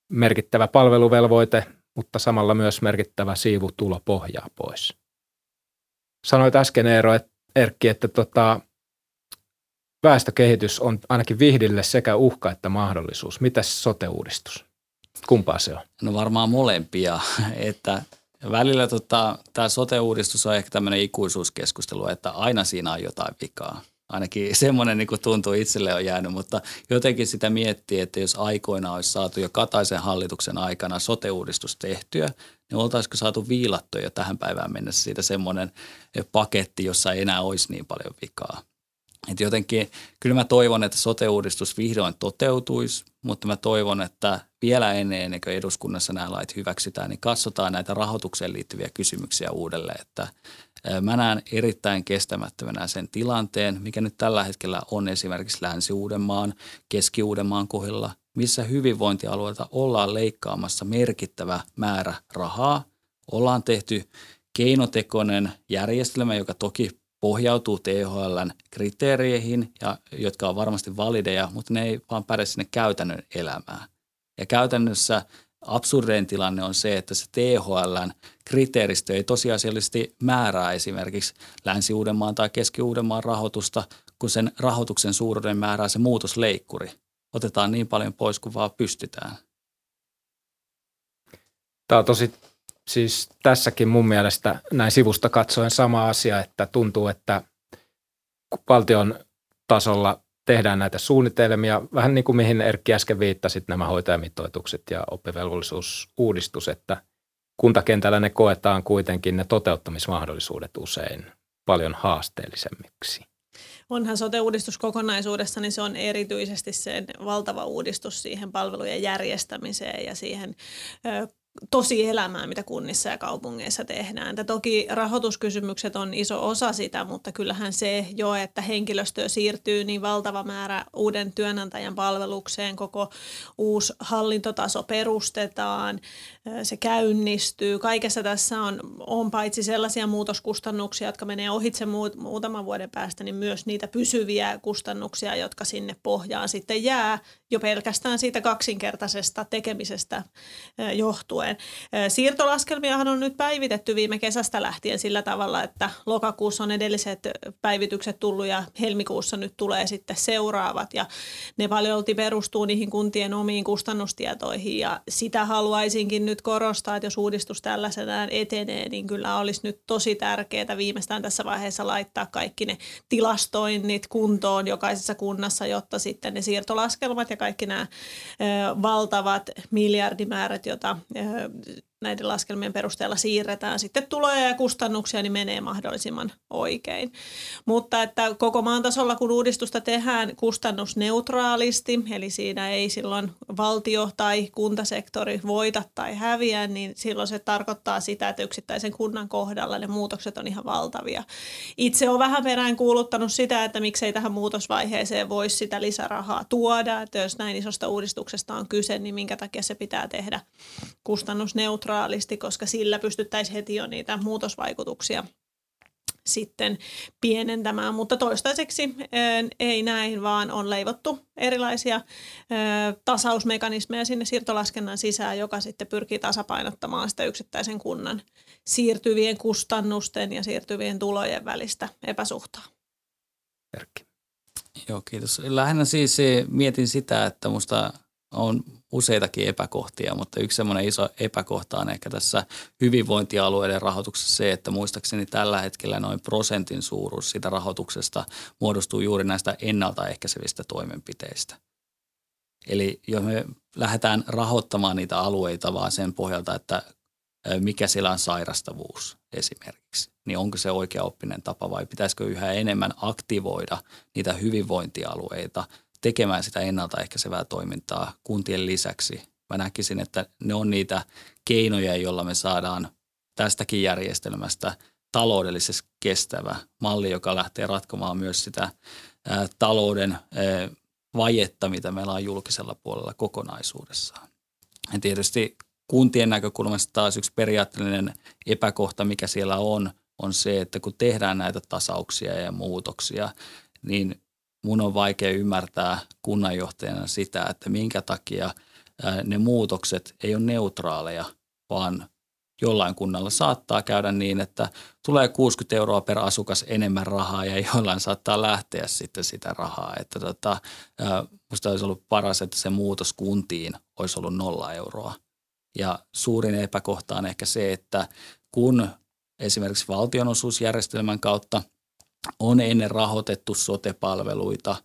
merkittävä palveluvelvoite, mutta samalla myös merkittävä siivu tulopohjaa pois. Sanoit äsken Eero, että Erkki, että tota, väestökehitys on ainakin Vihdille sekä uhka että mahdollisuus. Mitäs sote-uudistus? Kumpaa se on? No varmaan molempia, että välillä tota, tämä sote-uudistus on ehkä tämmöinen ikuisuuskeskustelu, että aina siinä on jotain vikaa ainakin semmoinen niin tuntuu itselle on jäänyt, mutta jotenkin sitä miettii, että jos aikoina olisi saatu jo Kataisen hallituksen aikana sote-uudistus tehtyä, niin oltaisiko saatu viilattua jo tähän päivään mennessä siitä semmoinen paketti, jossa ei enää olisi niin paljon vikaa. Et jotenkin kyllä mä toivon, että sote-uudistus vihdoin toteutuisi, mutta mä toivon, että vielä ennen, ennen kuin eduskunnassa nämä lait hyväksytään, niin katsotaan näitä rahoitukseen liittyviä kysymyksiä uudelleen, että Mä näen erittäin kestämättömänä sen tilanteen, mikä nyt tällä hetkellä on esimerkiksi Länsi-Uudenmaan, Keski-Uudenmaan kohdalla, missä hyvinvointialueelta ollaan leikkaamassa merkittävä määrä rahaa. Ollaan tehty keinotekoinen järjestelmä, joka toki pohjautuu THLn kriteereihin, ja, jotka on varmasti valideja, mutta ne ei vaan pärjää sinne käytännön elämään. Ja käytännössä absurdein tilanne on se, että se THLn kriteeristö ei tosiasiallisesti määrää esimerkiksi Länsi-Uudenmaan tai Keski-Uudenmaan rahoitusta, kun sen rahoituksen suuruuden määrää se muutosleikkuri. Otetaan niin paljon pois kuin vaan pystytään. Tämä on tosi, siis tässäkin mun mielestä näin sivusta katsoen sama asia, että tuntuu, että valtion tasolla tehdään näitä suunnitelmia, vähän niin kuin mihin Erkki äsken viittasit, nämä hoitajamitoitukset ja oppivelvollisuusuudistus, että kuntakentällä ne koetaan kuitenkin ne toteuttamismahdollisuudet usein paljon haasteellisemmiksi. Onhan sote-uudistus kokonaisuudessa, niin se on erityisesti sen valtava uudistus siihen palvelujen järjestämiseen ja siihen tosi elämää, mitä kunnissa ja kaupungeissa tehdään. Että toki rahoituskysymykset on iso osa sitä, mutta kyllähän se jo, että henkilöstöä siirtyy niin valtava määrä uuden työnantajan palvelukseen, koko uusi hallintotaso perustetaan, se käynnistyy. Kaikessa tässä on, on paitsi sellaisia muutoskustannuksia, jotka menee ohitse muut, muutaman vuoden päästä, niin myös niitä pysyviä kustannuksia, jotka sinne pohjaan sitten jää jo pelkästään siitä kaksinkertaisesta tekemisestä johtuen alueen. Siirtolaskelmiahan on nyt päivitetty viime kesästä lähtien sillä tavalla, että lokakuussa on edelliset päivitykset tullut ja helmikuussa nyt tulee sitten seuraavat ja ne paljon perustuu niihin kuntien omiin kustannustietoihin ja sitä haluaisinkin nyt korostaa, että jos uudistus tällaisenään etenee, niin kyllä olisi nyt tosi tärkeää viimeistään tässä vaiheessa laittaa kaikki ne tilastoinnit kuntoon jokaisessa kunnassa, jotta sitten ne siirtolaskelmat ja kaikki nämä valtavat miljardimäärät, joita Um. Näiden laskelmien perusteella siirretään sitten tuloja ja kustannuksia, niin menee mahdollisimman oikein. Mutta että koko maan tasolla, kun uudistusta tehdään kustannusneutraalisti, eli siinä ei silloin valtio tai kuntasektori voita tai häviä, niin silloin se tarkoittaa sitä, että yksittäisen kunnan kohdalla ne muutokset on ihan valtavia. Itse olen vähän perään kuuluttanut sitä, että miksei tähän muutosvaiheeseen voisi sitä lisärahaa tuoda, että jos näin isosta uudistuksesta on kyse, niin minkä takia se pitää tehdä kustannusneutraalisti neutraalisti, koska sillä pystyttäisiin heti jo niitä muutosvaikutuksia sitten pienentämään, mutta toistaiseksi ei näin, vaan on leivottu erilaisia tasausmekanismeja sinne siirtolaskennan sisään, joka sitten pyrkii tasapainottamaan sitä yksittäisen kunnan siirtyvien kustannusten ja siirtyvien tulojen välistä epäsuhtaa. Erkki. Joo, kiitos. Lähinnä siis mietin sitä, että minusta on useitakin epäkohtia, mutta yksi semmoinen iso epäkohta on ehkä tässä hyvinvointialueiden rahoituksessa se, että muistaakseni tällä hetkellä noin prosentin suuruus sitä rahoituksesta muodostuu juuri näistä ennaltaehkäisevistä toimenpiteistä. Eli jos me lähdetään rahoittamaan niitä alueita vaan sen pohjalta, että mikä siellä on sairastavuus esimerkiksi, niin onko se oikea oppinen tapa vai pitäisikö yhä enemmän aktivoida niitä hyvinvointialueita tekemään sitä ennaltaehkäisevää toimintaa kuntien lisäksi. Mä näkisin, että ne on niitä keinoja, joilla me saadaan tästäkin järjestelmästä taloudellisesti kestävä malli, joka lähtee ratkomaan myös sitä ää, talouden ää, vajetta, mitä meillä on julkisella puolella kokonaisuudessaan. Ja tietysti kuntien näkökulmasta taas yksi periaatteellinen epäkohta, mikä siellä on, on se, että kun tehdään näitä tasauksia ja muutoksia, niin mun on vaikea ymmärtää kunnanjohtajana sitä, että minkä takia ne muutokset ei ole neutraaleja, vaan jollain kunnalla saattaa käydä niin, että tulee 60 euroa per asukas enemmän rahaa ja jollain saattaa lähteä sitten sitä rahaa. Että tota, musta olisi ollut paras, että se muutos kuntiin olisi ollut nolla euroa. Ja suurin epäkohta on ehkä se, että kun esimerkiksi valtionosuusjärjestelmän kautta – on ennen rahoitettu sotepalveluita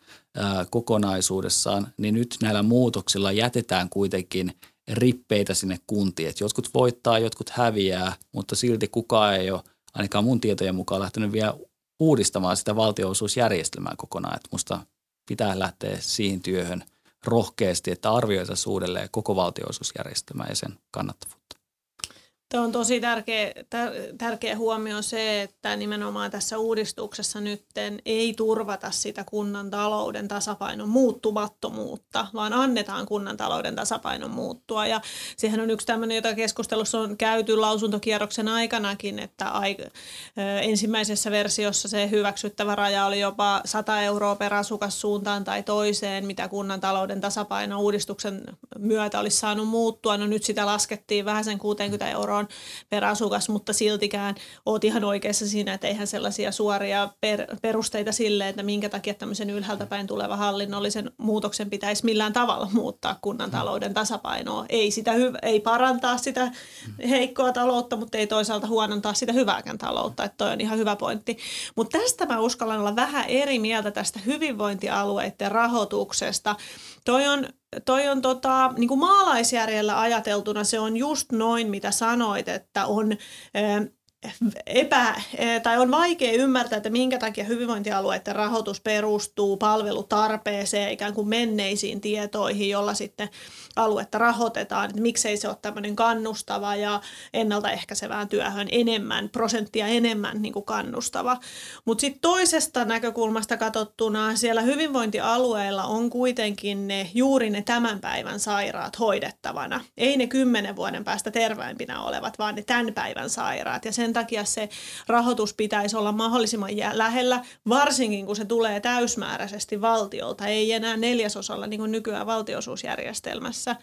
kokonaisuudessaan, niin nyt näillä muutoksilla jätetään kuitenkin rippeitä sinne kuntiin. Et jotkut voittaa, jotkut häviää, mutta silti kukaan ei ole ainakaan mun tietojen mukaan lähtenyt vielä uudistamaan sitä valtionosuusjärjestelmää kokonaan. Et musta pitää lähteä siihen työhön rohkeasti, että arvioitaisiin uudelleen koko valtionosuusjärjestelmää ja sen kannattavuutta. Tuo on tosi tärkeä, tärkeä huomio se, että nimenomaan tässä uudistuksessa nyt ei turvata sitä kunnan talouden tasapainon muuttumattomuutta, vaan annetaan kunnan talouden tasapainon muuttua. Ja siihen on yksi tämmöinen, jota keskustelussa on käyty lausuntokierroksen aikanakin, että ensimmäisessä versiossa se hyväksyttävä raja oli jopa 100 euroa per asukas suuntaan tai toiseen, mitä kunnan talouden tasapaino uudistuksen myötä olisi saanut muuttua. No nyt sitä laskettiin vähän sen 60 euroa euroon per asukas, mutta siltikään oot ihan oikeassa siinä, että eihän sellaisia suoria per, perusteita sille, että minkä takia tämmöisen ylhäältä päin tuleva hallinnollisen muutoksen pitäisi millään tavalla muuttaa kunnan talouden tasapainoa. Ei, sitä hyv- ei parantaa sitä heikkoa taloutta, mutta ei toisaalta huonontaa sitä hyvääkään taloutta, että toi on ihan hyvä pointti. Mutta tästä mä uskallan olla vähän eri mieltä tästä hyvinvointialueiden rahoituksesta. Toi on toi on tota, niin kuin maalaisjärjellä ajateltuna se on just noin, mitä sanoit, että on epä, tai on vaikea ymmärtää, että minkä takia hyvinvointialueiden rahoitus perustuu palvelutarpeeseen, ikään kuin menneisiin tietoihin, jolla sitten aluetta rahoitetaan, että miksei se ole tämmöinen kannustava ja ennaltaehkäisevään työhön enemmän, prosenttia enemmän niin kuin kannustava. Mutta sitten toisesta näkökulmasta katsottuna siellä hyvinvointialueilla on kuitenkin ne juuri ne tämän päivän sairaat hoidettavana. Ei ne kymmenen vuoden päästä terveempinä olevat, vaan ne tämän päivän sairaat. Ja sen takia se rahoitus pitäisi olla mahdollisimman lähellä, varsinkin kun se tulee täysmääräisesti valtiolta, ei enää neljäsosalla niin kuin nykyään valtiosuusjärjestelmässä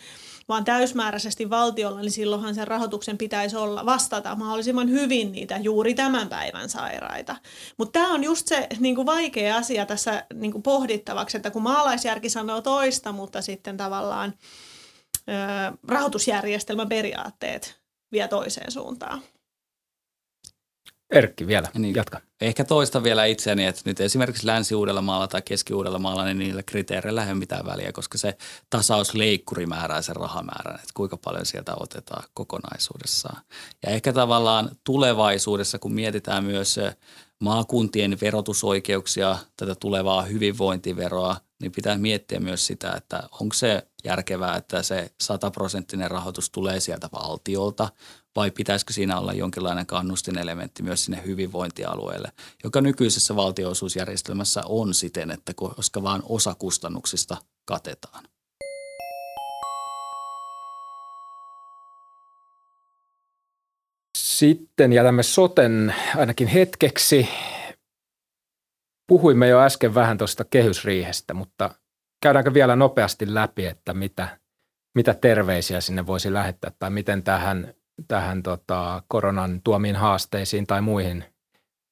vaan täysmääräisesti valtiolla, niin silloinhan sen rahoituksen pitäisi olla vastata mahdollisimman hyvin niitä juuri tämän päivän sairaita. Mutta tämä on just se niin kuin vaikea asia tässä niin kuin pohdittavaksi, että kun maalaisjärki sanoo toista, mutta sitten tavallaan ö, rahoitusjärjestelmän periaatteet vie toiseen suuntaan. Erkki vielä, niin, jatka. Ehkä toista vielä itseäni, että nyt esimerkiksi Länsi-Uudellamaalla tai Keski-Uudellamaalla, niin niillä kriteereillä ei ole mitään väliä, koska se tasausleikkuri määrää sen rahamäärän, että kuinka paljon sieltä otetaan kokonaisuudessaan. Ja ehkä tavallaan tulevaisuudessa, kun mietitään myös maakuntien verotusoikeuksia, tätä tulevaa hyvinvointiveroa, niin pitää miettiä myös sitä, että onko se järkevää, että se sataprosenttinen rahoitus tulee sieltä valtiolta vai pitäisikö siinä olla jonkinlainen kannustinelementti myös sinne hyvinvointialueelle, joka nykyisessä valtionosuusjärjestelmässä on siten, että koska vain osa kustannuksista katetaan. Sitten jätämme soten ainakin hetkeksi. Puhuimme jo äsken vähän tuosta kehysriihestä, mutta käydäänkö vielä nopeasti läpi, että mitä, mitä terveisiä sinne voisi lähettää tai miten tähän, tähän tota, koronan tuomiin haasteisiin tai muihin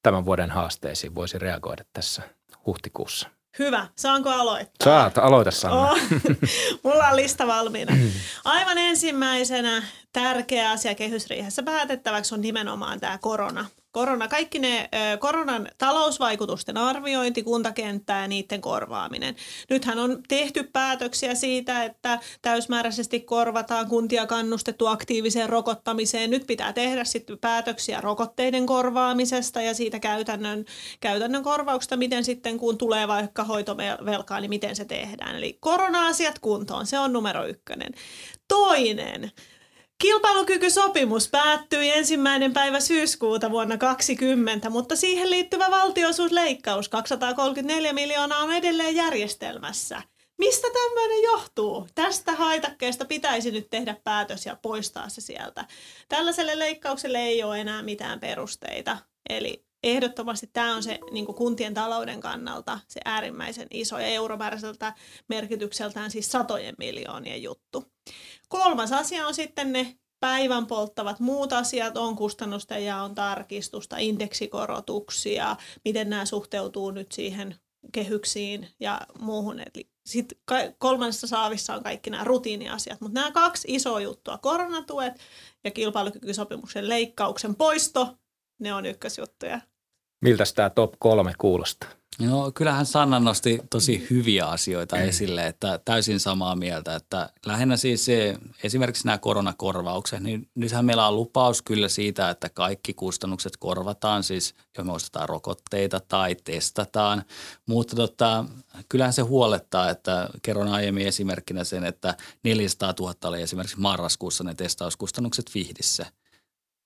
tämän vuoden haasteisiin voisi reagoida tässä huhtikuussa? Hyvä. Saanko aloittaa? Saat, aloita Sanna. Oh, mulla on lista valmiina. Aivan ensimmäisenä tärkeä asia kehysriihessä päätettäväksi on nimenomaan tämä korona korona, kaikki ne koronan talousvaikutusten arviointi, kuntakenttää ja niiden korvaaminen. Nythän on tehty päätöksiä siitä, että täysmääräisesti korvataan kuntia kannustettu aktiiviseen rokottamiseen. Nyt pitää tehdä sitten päätöksiä rokotteiden korvaamisesta ja siitä käytännön, käytännön korvauksesta, miten sitten kun tulee vaikka hoitovelkaa, niin miten se tehdään. Eli korona-asiat kuntoon, se on numero ykkönen. Toinen, Kilpailukykysopimus päättyi ensimmäinen päivä syyskuuta vuonna 2020, mutta siihen liittyvä valtiosuusleikkaus 234 miljoonaa on edelleen järjestelmässä. Mistä tämmöinen johtuu? Tästä haitakkeesta pitäisi nyt tehdä päätös ja poistaa se sieltä. Tällaiselle leikkaukselle ei ole enää mitään perusteita. Eli ehdottomasti tämä on se niin kuntien talouden kannalta se äärimmäisen iso ja euromääräiseltä merkitykseltään siis satojen miljoonien juttu. Kolmas asia on sitten ne päivän polttavat muut asiat, on kustannusten ja on tarkistusta, indeksikorotuksia, miten nämä suhteutuu nyt siihen kehyksiin ja muuhun. Eli sitten kolmannessa saavissa on kaikki nämä rutiiniasiat, mutta nämä kaksi isoa juttua, koronatuet ja kilpailukykysopimuksen leikkauksen poisto, ne on ykkösjuttuja. Miltä tämä top kolme kuulostaa? No kyllähän Sanna nosti tosi hyviä asioita mm. esille, että täysin samaa mieltä, että lähinnä siis se, esimerkiksi nämä koronakorvaukset, niin nythän meillä on lupaus kyllä siitä, että kaikki kustannukset korvataan, siis jos me ostetaan rokotteita tai testataan, mutta tota, kyllähän se huolettaa, että kerron aiemmin esimerkkinä sen, että 400 000 oli esimerkiksi marraskuussa ne testauskustannukset Vihdissä –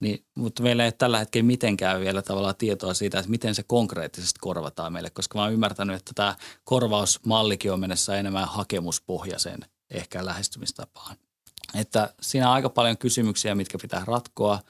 niin, mutta meillä ei tällä hetkellä mitenkään vielä tavallaan tietoa siitä, että miten se konkreettisesti korvataan meille, koska mä oon ymmärtänyt, että tämä korvausmallikin on mennessä enemmän hakemuspohjaiseen ehkä lähestymistapaan. Että siinä on aika paljon kysymyksiä, mitkä pitää ratkoa.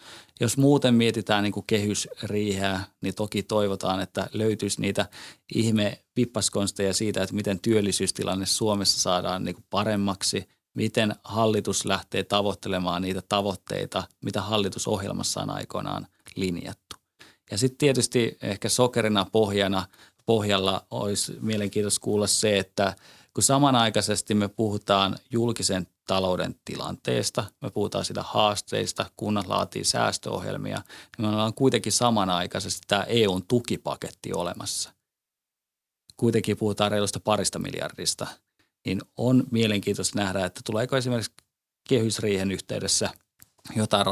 Jos muuten mietitään niin kuin kehysriiheä, niin toki toivotaan, että löytyisi niitä ihme vippaskonsteja siitä, että miten työllisyystilanne Suomessa saadaan niin kuin paremmaksi – miten hallitus lähtee tavoittelemaan niitä tavoitteita, mitä hallitusohjelmassa on aikoinaan linjattu. Ja sitten tietysti ehkä sokerina pohjana, pohjalla olisi mielenkiintoista kuulla se, että kun samanaikaisesti me puhutaan julkisen talouden tilanteesta, me puhutaan sitä haasteista, kunnat laatii säästöohjelmia, niin meillä on kuitenkin samanaikaisesti tämä EUn tukipaketti olemassa. Kuitenkin puhutaan reilusta parista miljardista – niin on mielenkiintoista nähdä, että tuleeko esimerkiksi kehysriihen yhteydessä jotain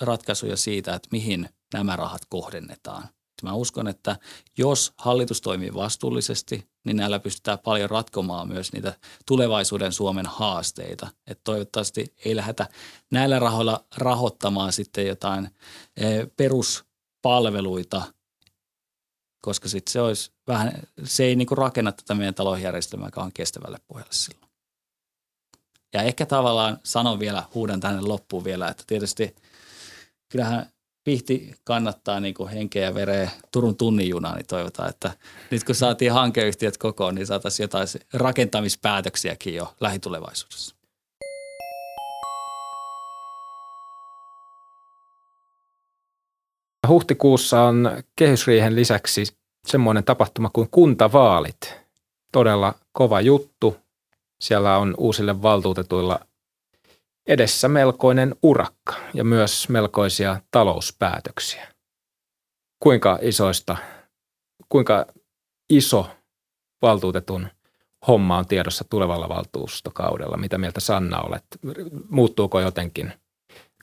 ratkaisuja siitä, että mihin nämä rahat kohdennetaan. Mä uskon, että jos hallitus toimii vastuullisesti, niin näillä pystytään paljon ratkomaan myös niitä tulevaisuuden Suomen haasteita. Että toivottavasti ei lähdetä näillä rahoilla rahoittamaan sitten jotain eh, peruspalveluita, koska sitten se olisi vähän, se ei niinku rakenna tätä meidän talousjärjestelmää kauan kestävälle pohjalle silloin. Ja ehkä tavallaan sanon vielä, huudan tänne loppuun vielä, että tietysti kyllähän Pihti kannattaa niin kuin henkeä ja vereä Turun tunnin junaa, niin toivotaan, että nyt kun saatiin hankeyhtiöt kokoon, niin saataisiin jotain rakentamispäätöksiäkin jo lähitulevaisuudessa. Huhtikuussa on kehysriihen lisäksi semmoinen tapahtuma kuin kuntavaalit. Todella kova juttu. Siellä on uusille valtuutetuilla edessä melkoinen urakka ja myös melkoisia talouspäätöksiä. Kuinka isoista, kuinka iso valtuutetun homma on tiedossa tulevalla valtuustokaudella? Mitä mieltä Sanna olet? Muuttuuko jotenkin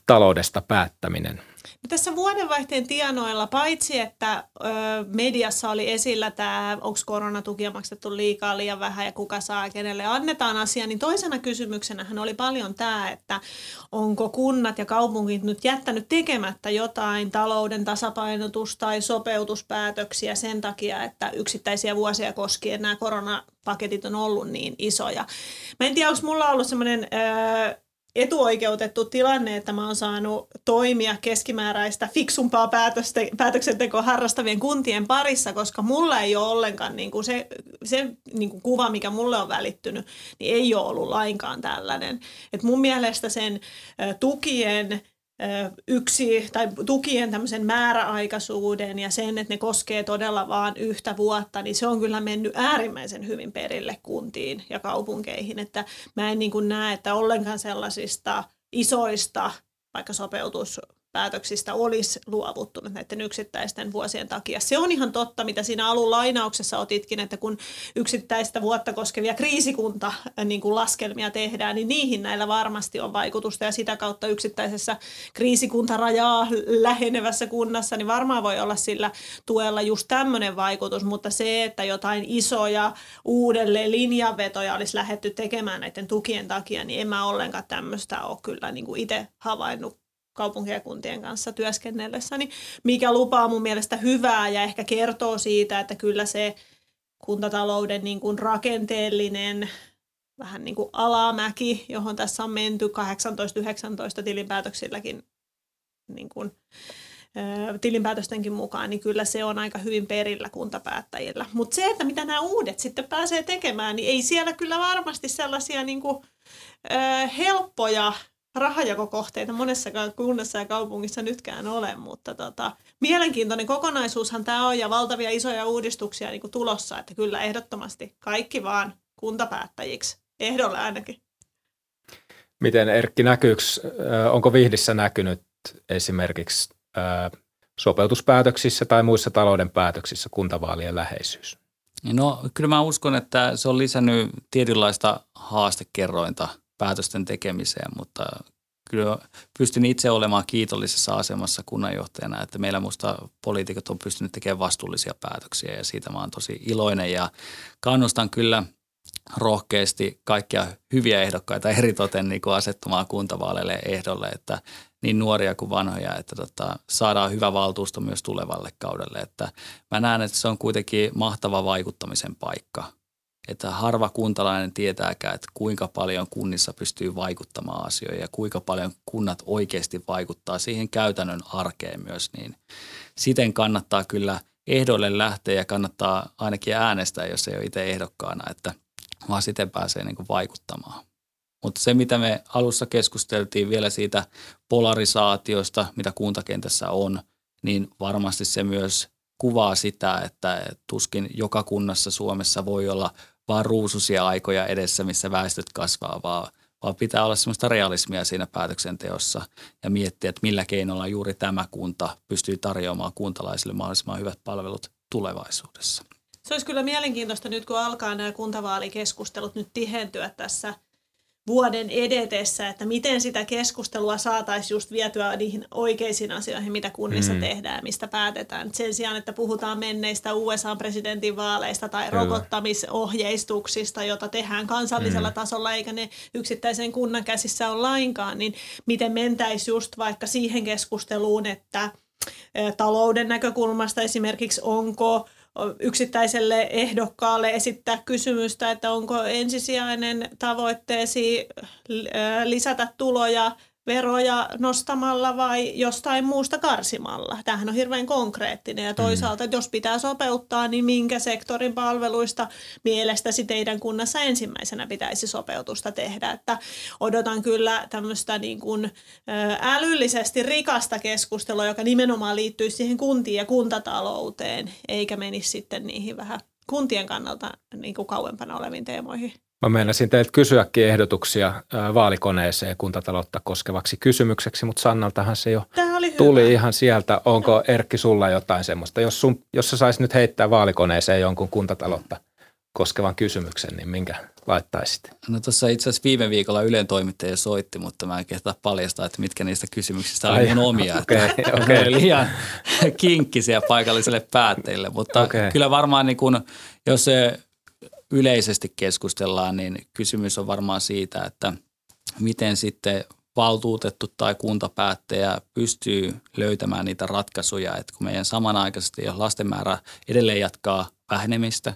taloudesta päättäminen No tässä vuodenvaihteen tienoilla, paitsi että ö, mediassa oli esillä tämä, onko koronatukia maksettu liikaa, liian vähän ja kuka saa kenelle annetaan asia, niin toisena kysymyksenähän oli paljon tämä, että onko kunnat ja kaupungit nyt jättänyt tekemättä jotain talouden tasapainotus- tai sopeutuspäätöksiä sen takia, että yksittäisiä vuosia koskien nämä koronapaketit on ollut niin isoja. Mä en tiedä, onko mulla ollut semmoinen etuoikeutettu tilanne, että mä oon saanut toimia keskimääräistä fiksumpaa päätöste, päätöksentekoa harrastavien kuntien parissa, koska mulla ei ole ollenkaan niin kuin se, se niin kuin kuva, mikä mulle on välittynyt, niin ei ole ollut lainkaan tällainen. Et mun mielestä sen tukien yksi, tai tukien tämmöisen määräaikaisuuden ja sen, että ne koskee todella vain yhtä vuotta, niin se on kyllä mennyt äärimmäisen hyvin perille kuntiin ja kaupunkeihin, että mä en niin kuin näe, että ollenkaan sellaisista isoista vaikka sopeutus päätöksistä olisi luovuttu näiden yksittäisten vuosien takia. Se on ihan totta, mitä siinä alun lainauksessa otitkin, että kun yksittäistä vuotta koskevia kriisikunta äh, niin kuin laskelmia tehdään, niin niihin näillä varmasti on vaikutusta ja sitä kautta yksittäisessä kriisikuntarajaa lähenevässä kunnassa, niin varmaan voi olla sillä tuella just tämmöinen vaikutus, mutta se, että jotain isoja uudelleen linjanvetoja olisi lähetty tekemään näiden tukien takia, niin en mä ollenkaan tämmöistä ole kyllä niin kuin itse havainnut kaupunkien ja kuntien kanssa työskennellessäni, mikä lupaa mun mielestä hyvää ja ehkä kertoo siitä, että kyllä se kuntatalouden niin kuin rakenteellinen vähän niin kuin alamäki, johon tässä on menty 18-19 tilinpäätöksilläkin niin kuin, tilinpäätöstenkin mukaan, niin kyllä se on aika hyvin perillä kuntapäättäjillä. Mutta se, että mitä nämä uudet sitten pääsee tekemään, niin ei siellä kyllä varmasti sellaisia niin kuin, helppoja rahajakokohteita monessakaan kunnassa ja kaupungissa nytkään ole, mutta tota, mielenkiintoinen kokonaisuushan tämä on ja valtavia isoja uudistuksia niin kuin tulossa, että kyllä ehdottomasti kaikki vaan kuntapäättäjiksi, ehdolle ainakin. Miten Erkki näkyykö, onko Vihdissä näkynyt esimerkiksi sopeutuspäätöksissä tai muissa talouden päätöksissä kuntavaalien läheisyys? No kyllä mä uskon, että se on lisännyt tietynlaista haastekerrointa – päätösten tekemiseen, mutta kyllä pystyn itse olemaan kiitollisessa asemassa kunnanjohtajana, että meillä musta poliitikot on pystynyt tekemään vastuullisia päätöksiä ja siitä mä oon tosi iloinen ja kannustan kyllä rohkeasti kaikkia hyviä ehdokkaita eritoten niin kuin asettumaan kuntavaaleille ehdolle, että niin nuoria kuin vanhoja, että tota, saadaan hyvä valtuusto myös tulevalle kaudelle. Että mä näen, että se on kuitenkin mahtava vaikuttamisen paikka – että harva kuntalainen tietääkään, että kuinka paljon kunnissa pystyy vaikuttamaan asioihin ja kuinka paljon kunnat oikeasti vaikuttaa siihen käytännön arkeen myös, niin siten kannattaa kyllä ehdolle lähteä ja kannattaa ainakin äänestää, jos ei ole itse ehdokkaana, että vaan siten pääsee niin vaikuttamaan. Mutta se, mitä me alussa keskusteltiin vielä siitä polarisaatiosta, mitä kuntakentässä on, niin varmasti se myös kuvaa sitä, että tuskin joka kunnassa Suomessa voi olla vaan ruususia aikoja edessä, missä väestöt kasvaa, vaan, vaan pitää olla sellaista realismia siinä päätöksenteossa ja miettiä, että millä keinolla juuri tämä kunta pystyy tarjoamaan kuntalaisille mahdollisimman hyvät palvelut tulevaisuudessa. Se olisi kyllä mielenkiintoista nyt, kun alkaa nämä kuntavaalikeskustelut nyt tihentyä tässä – vuoden edetessä, että miten sitä keskustelua saataisiin just vietyä niihin oikeisiin asioihin, mitä kunnissa mm. tehdään mistä päätetään. Sen sijaan, että puhutaan menneistä USA-presidentin vaaleista tai Kyllä. rokottamisohjeistuksista, jota tehdään kansallisella mm. tasolla, eikä ne yksittäisen kunnan käsissä ole lainkaan, niin miten mentäisiin just vaikka siihen keskusteluun, että talouden näkökulmasta esimerkiksi onko yksittäiselle ehdokkaalle esittää kysymystä, että onko ensisijainen tavoitteesi lisätä tuloja veroja nostamalla vai jostain muusta karsimalla. Tämähän on hirveän konkreettinen ja toisaalta, että jos pitää sopeuttaa, niin minkä sektorin palveluista mielestäsi teidän kunnassa ensimmäisenä pitäisi sopeutusta tehdä. Että odotan kyllä tämmöistä niin kuin älyllisesti rikasta keskustelua, joka nimenomaan liittyy siihen kuntiin ja kuntatalouteen, eikä menisi sitten niihin vähän kuntien kannalta niin kuin kauempana oleviin teemoihin. Mä meinasin teiltä kysyäkin ehdotuksia vaalikoneeseen kuntataloutta koskevaksi kysymykseksi, mutta Sannaltahan se jo tuli hyvä. ihan sieltä. Onko Erkki sulla jotain semmoista? Jos, sun, jos sä sais nyt heittää vaalikoneeseen jonkun kuntataloutta koskevan kysymyksen, niin minkä laittaisit? No tuossa itse asiassa viime viikolla Ylen toimittaja soitti, mutta mä en kehtaa paljastaa, että mitkä niistä kysymyksistä oli mun omia. Okay, että okay. liian kinkkisiä paikallisille päättäjille, mutta okay. kyllä varmaan niin kun, jos se yleisesti keskustellaan, niin kysymys on varmaan siitä, että miten sitten valtuutettu tai kuntapäättäjä pystyy löytämään niitä ratkaisuja, että kun meidän samanaikaisesti, jos lasten määrä edelleen jatkaa vähenemistä,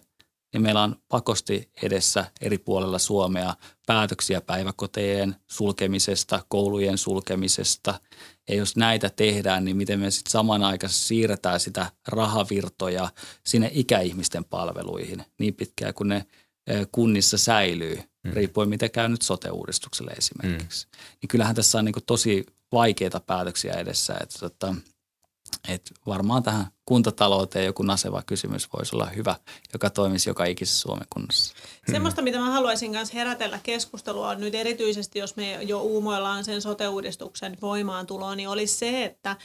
niin meillä on pakosti edessä eri puolella Suomea päätöksiä päiväkotejen sulkemisesta, koulujen sulkemisesta. Ja jos näitä tehdään, niin miten me sitten samanaikaisesti siirretään sitä rahavirtoja sinne ikäihmisten palveluihin niin pitkään kuin ne kunnissa säilyy, mm. riippuen miten käy nyt sote-uudistukselle esimerkiksi. Mm. Niin kyllähän tässä on niin tosi vaikeita päätöksiä edessä, että tota, et varmaan tähän kuntatalouteen joku naseva kysymys voisi olla hyvä, joka toimisi joka ikisessä Suomen kunnassa. Semmoista, mitä mä haluaisin myös herätellä keskustelua nyt erityisesti, jos me jo uumoillaan sen sote-uudistuksen voimaantuloon, niin olisi se, että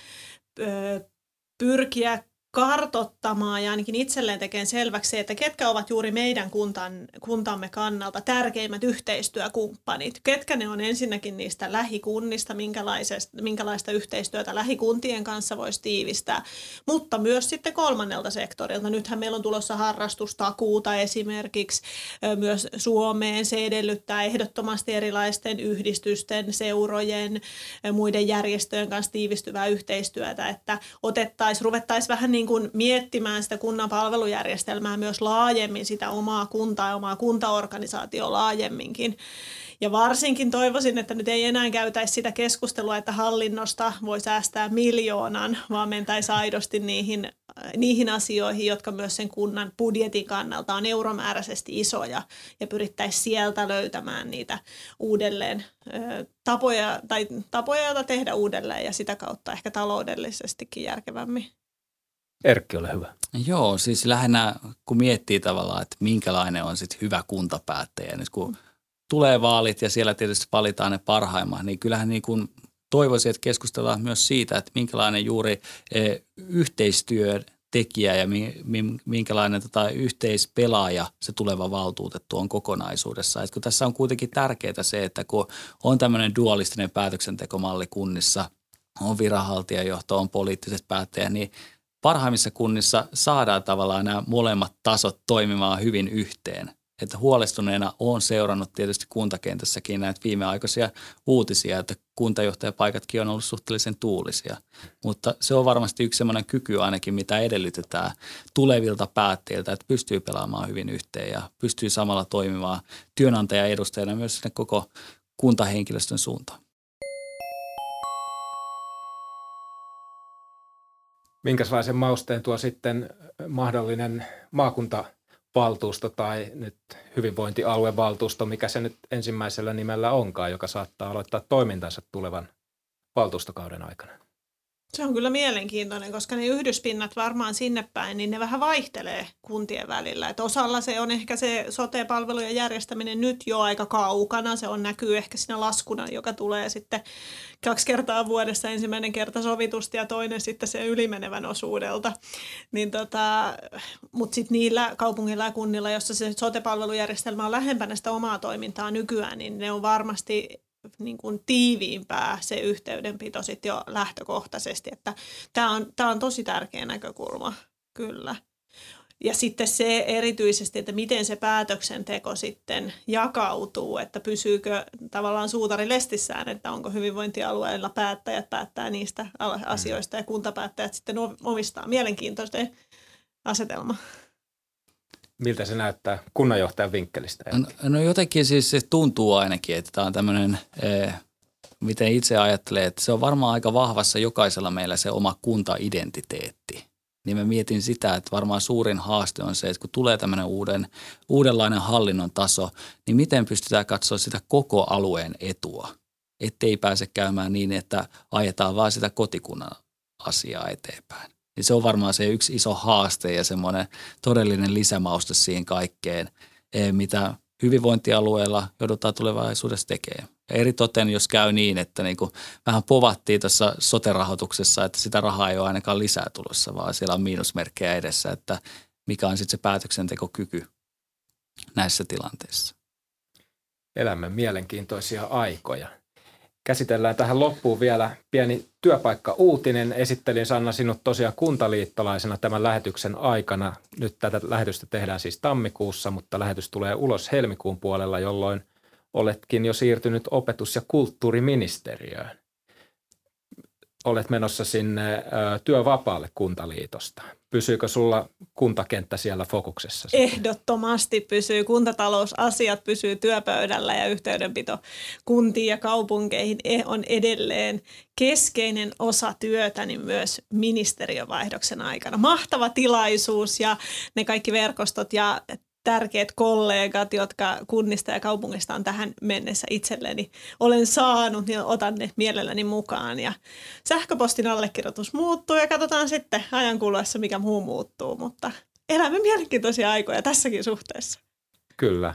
pyrkiä kartottamaan ja ainakin itselleen tekemään selväksi se, että ketkä ovat juuri meidän kuntan, kuntamme kannalta tärkeimmät yhteistyökumppanit. Ketkä ne on ensinnäkin niistä lähikunnista, minkälaista, yhteistyötä lähikuntien kanssa voisi tiivistää, mutta myös sitten kolmannelta sektorilta. Nythän meillä on tulossa harrastustakuuta esimerkiksi myös Suomeen. Se edellyttää ehdottomasti erilaisten yhdistysten, seurojen, muiden järjestöjen kanssa tiivistyvää yhteistyötä, että otettaisiin, ruvettaisiin vähän niin kuin miettimään sitä kunnan palvelujärjestelmää myös laajemmin, sitä omaa kuntaa ja omaa kuntaorganisaatioa laajemminkin. Ja varsinkin toivoisin, että nyt ei enää käytäisi sitä keskustelua, että hallinnosta voi säästää miljoonan, vaan mentäisiin aidosti niihin, niihin asioihin, jotka myös sen kunnan budjetin kannalta on euromääräisesti isoja ja pyrittäisiin sieltä löytämään niitä uudelleen tapoja, tai tapoja, joita tehdä uudelleen ja sitä kautta ehkä taloudellisestikin järkevämmin. Erkki, ole hyvä. Joo, siis lähinnä kun miettii tavallaan, että minkälainen on sitten hyvä kuntapäättäjä. Nyt kun tulee vaalit ja siellä tietysti valitaan ne parhaimmat, niin kyllähän niin kuin toivoisin, että keskustellaan myös siitä, että minkälainen juuri e, yhteistyö tekijä ja minkälainen tota, yhteispelaaja se tuleva valtuutettu on kokonaisuudessa. Et kun tässä on kuitenkin tärkeää se, että kun on tämmöinen dualistinen päätöksentekomalli kunnissa, on viranhaltijajohto, on poliittiset päättäjät, niin parhaimmissa kunnissa saadaan tavallaan nämä molemmat tasot toimimaan hyvin yhteen. Että huolestuneena on seurannut tietysti kuntakentässäkin näitä viimeaikaisia uutisia, että kuntajohtajapaikatkin on ollut suhteellisen tuulisia. Mutta se on varmasti yksi sellainen kyky ainakin, mitä edellytetään tulevilta päättäjiltä, että pystyy pelaamaan hyvin yhteen ja pystyy samalla toimimaan työnantaja-edustajana myös sinne koko kuntahenkilöstön suuntaan. Minkälaisen mausteen tuo sitten mahdollinen maakuntavaltuusto tai nyt hyvinvointialuevaltuusto, mikä se nyt ensimmäisellä nimellä onkaan, joka saattaa aloittaa toimintansa tulevan valtuustokauden aikana? Se on kyllä mielenkiintoinen, koska ne yhdyspinnat varmaan sinne päin, niin ne vähän vaihtelee kuntien välillä. Et osalla se on ehkä se sote-palvelujen järjestäminen nyt jo aika kaukana. Se on näkyy ehkä siinä laskuna, joka tulee sitten kaksi kertaa vuodessa. Ensimmäinen kerta sovitusti ja toinen sitten se ylimenevän osuudelta. Niin tota, Mutta sitten niillä kaupungilla ja kunnilla, jossa se sote-palvelujärjestelmä on lähempänä sitä omaa toimintaa nykyään, niin ne on varmasti niin kuin tiiviimpää se yhteydenpito sitten jo lähtökohtaisesti, että tämä on, tämä on tosi tärkeä näkökulma, kyllä. Ja sitten se erityisesti, että miten se päätöksenteko sitten jakautuu, että pysyykö tavallaan suutari lestissään, että onko hyvinvointialueilla päättäjät päättää niistä asioista ja kuntapäättäjät sitten omistaa. Mielenkiintoinen asetelma. Miltä se näyttää kunnanjohtajan vinkkelistä? No, no jotenkin siis se tuntuu ainakin, että tämä on tämmöinen eh, miten itse ajattelee, että se on varmaan aika vahvassa jokaisella meillä se oma kuntaidentiteetti. Niin mä mietin sitä, että varmaan suurin haaste on se, että kun tulee tämmöinen uuden, uudenlainen hallinnon taso, niin miten pystytään katsoa sitä koko alueen etua. Ettei pääse käymään niin, että ajetaan vain sitä kotikunnan asiaa eteenpäin. Niin se on varmaan se yksi iso haaste ja semmoinen todellinen lisämauste siihen kaikkeen, eh, mitä hyvinvointialueella joudutaan tulevaisuudessa tekemään. Ja eri toten, jos käy niin, että niin kuin vähän povattiin tuossa sote-rahoituksessa, että sitä rahaa ei ole ainakaan lisää tulossa, vaan siellä on miinusmerkkejä edessä, että mikä on sitten se päätöksentekokyky näissä tilanteissa. Elämme mielenkiintoisia aikoja. Käsitellään tähän loppuun vielä pieni työpaikka-uutinen. Esittelin Sanna sinut tosiaan kuntaliittolaisena tämän lähetyksen aikana. Nyt tätä lähetystä tehdään siis tammikuussa, mutta lähetys tulee ulos helmikuun puolella, jolloin oletkin jo siirtynyt opetus- ja kulttuuriministeriöön. Olet menossa sinne työvapaalle kuntaliitosta. Pysyykö sulla kuntakenttä siellä fokuksessa? Ehdottomasti pysyy. Kuntatalousasiat pysyy työpöydällä ja yhteydenpito kuntiin ja kaupunkeihin e- on edelleen keskeinen osa työtäni myös ministeriövaihdoksen aikana. Mahtava tilaisuus ja ne kaikki verkostot ja tärkeät kollegat, jotka kunnista ja kaupungista on tähän mennessä itselleni olen saanut, niin otan ne mielelläni mukaan. Ja sähköpostin allekirjoitus muuttuu ja katsotaan sitten ajan kuluessa, mikä muu muuttuu, mutta elämme mielenkiintoisia aikoja tässäkin suhteessa. Kyllä.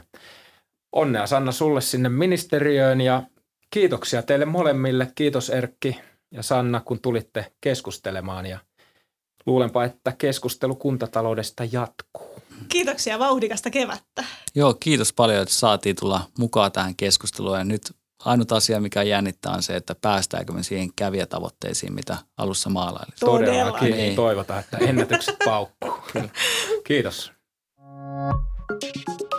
Onnea Sanna sulle sinne ministeriöön ja kiitoksia teille molemmille. Kiitos Erkki ja Sanna, kun tulitte keskustelemaan ja luulenpa, että keskustelu kuntataloudesta jatkuu. Kiitoksia vauhdikasta kevättä. Joo, kiitos paljon, että saatiin tulla mukaan tähän keskusteluun. Ja nyt ainut asia, mikä jännittää, on se, että päästäänkö me siihen kävijätavoitteisiin, mitä alussa maalailin. Todellakin. Niin. Toivotaan, että ennätykset paukkuu. Kiitos. Thank you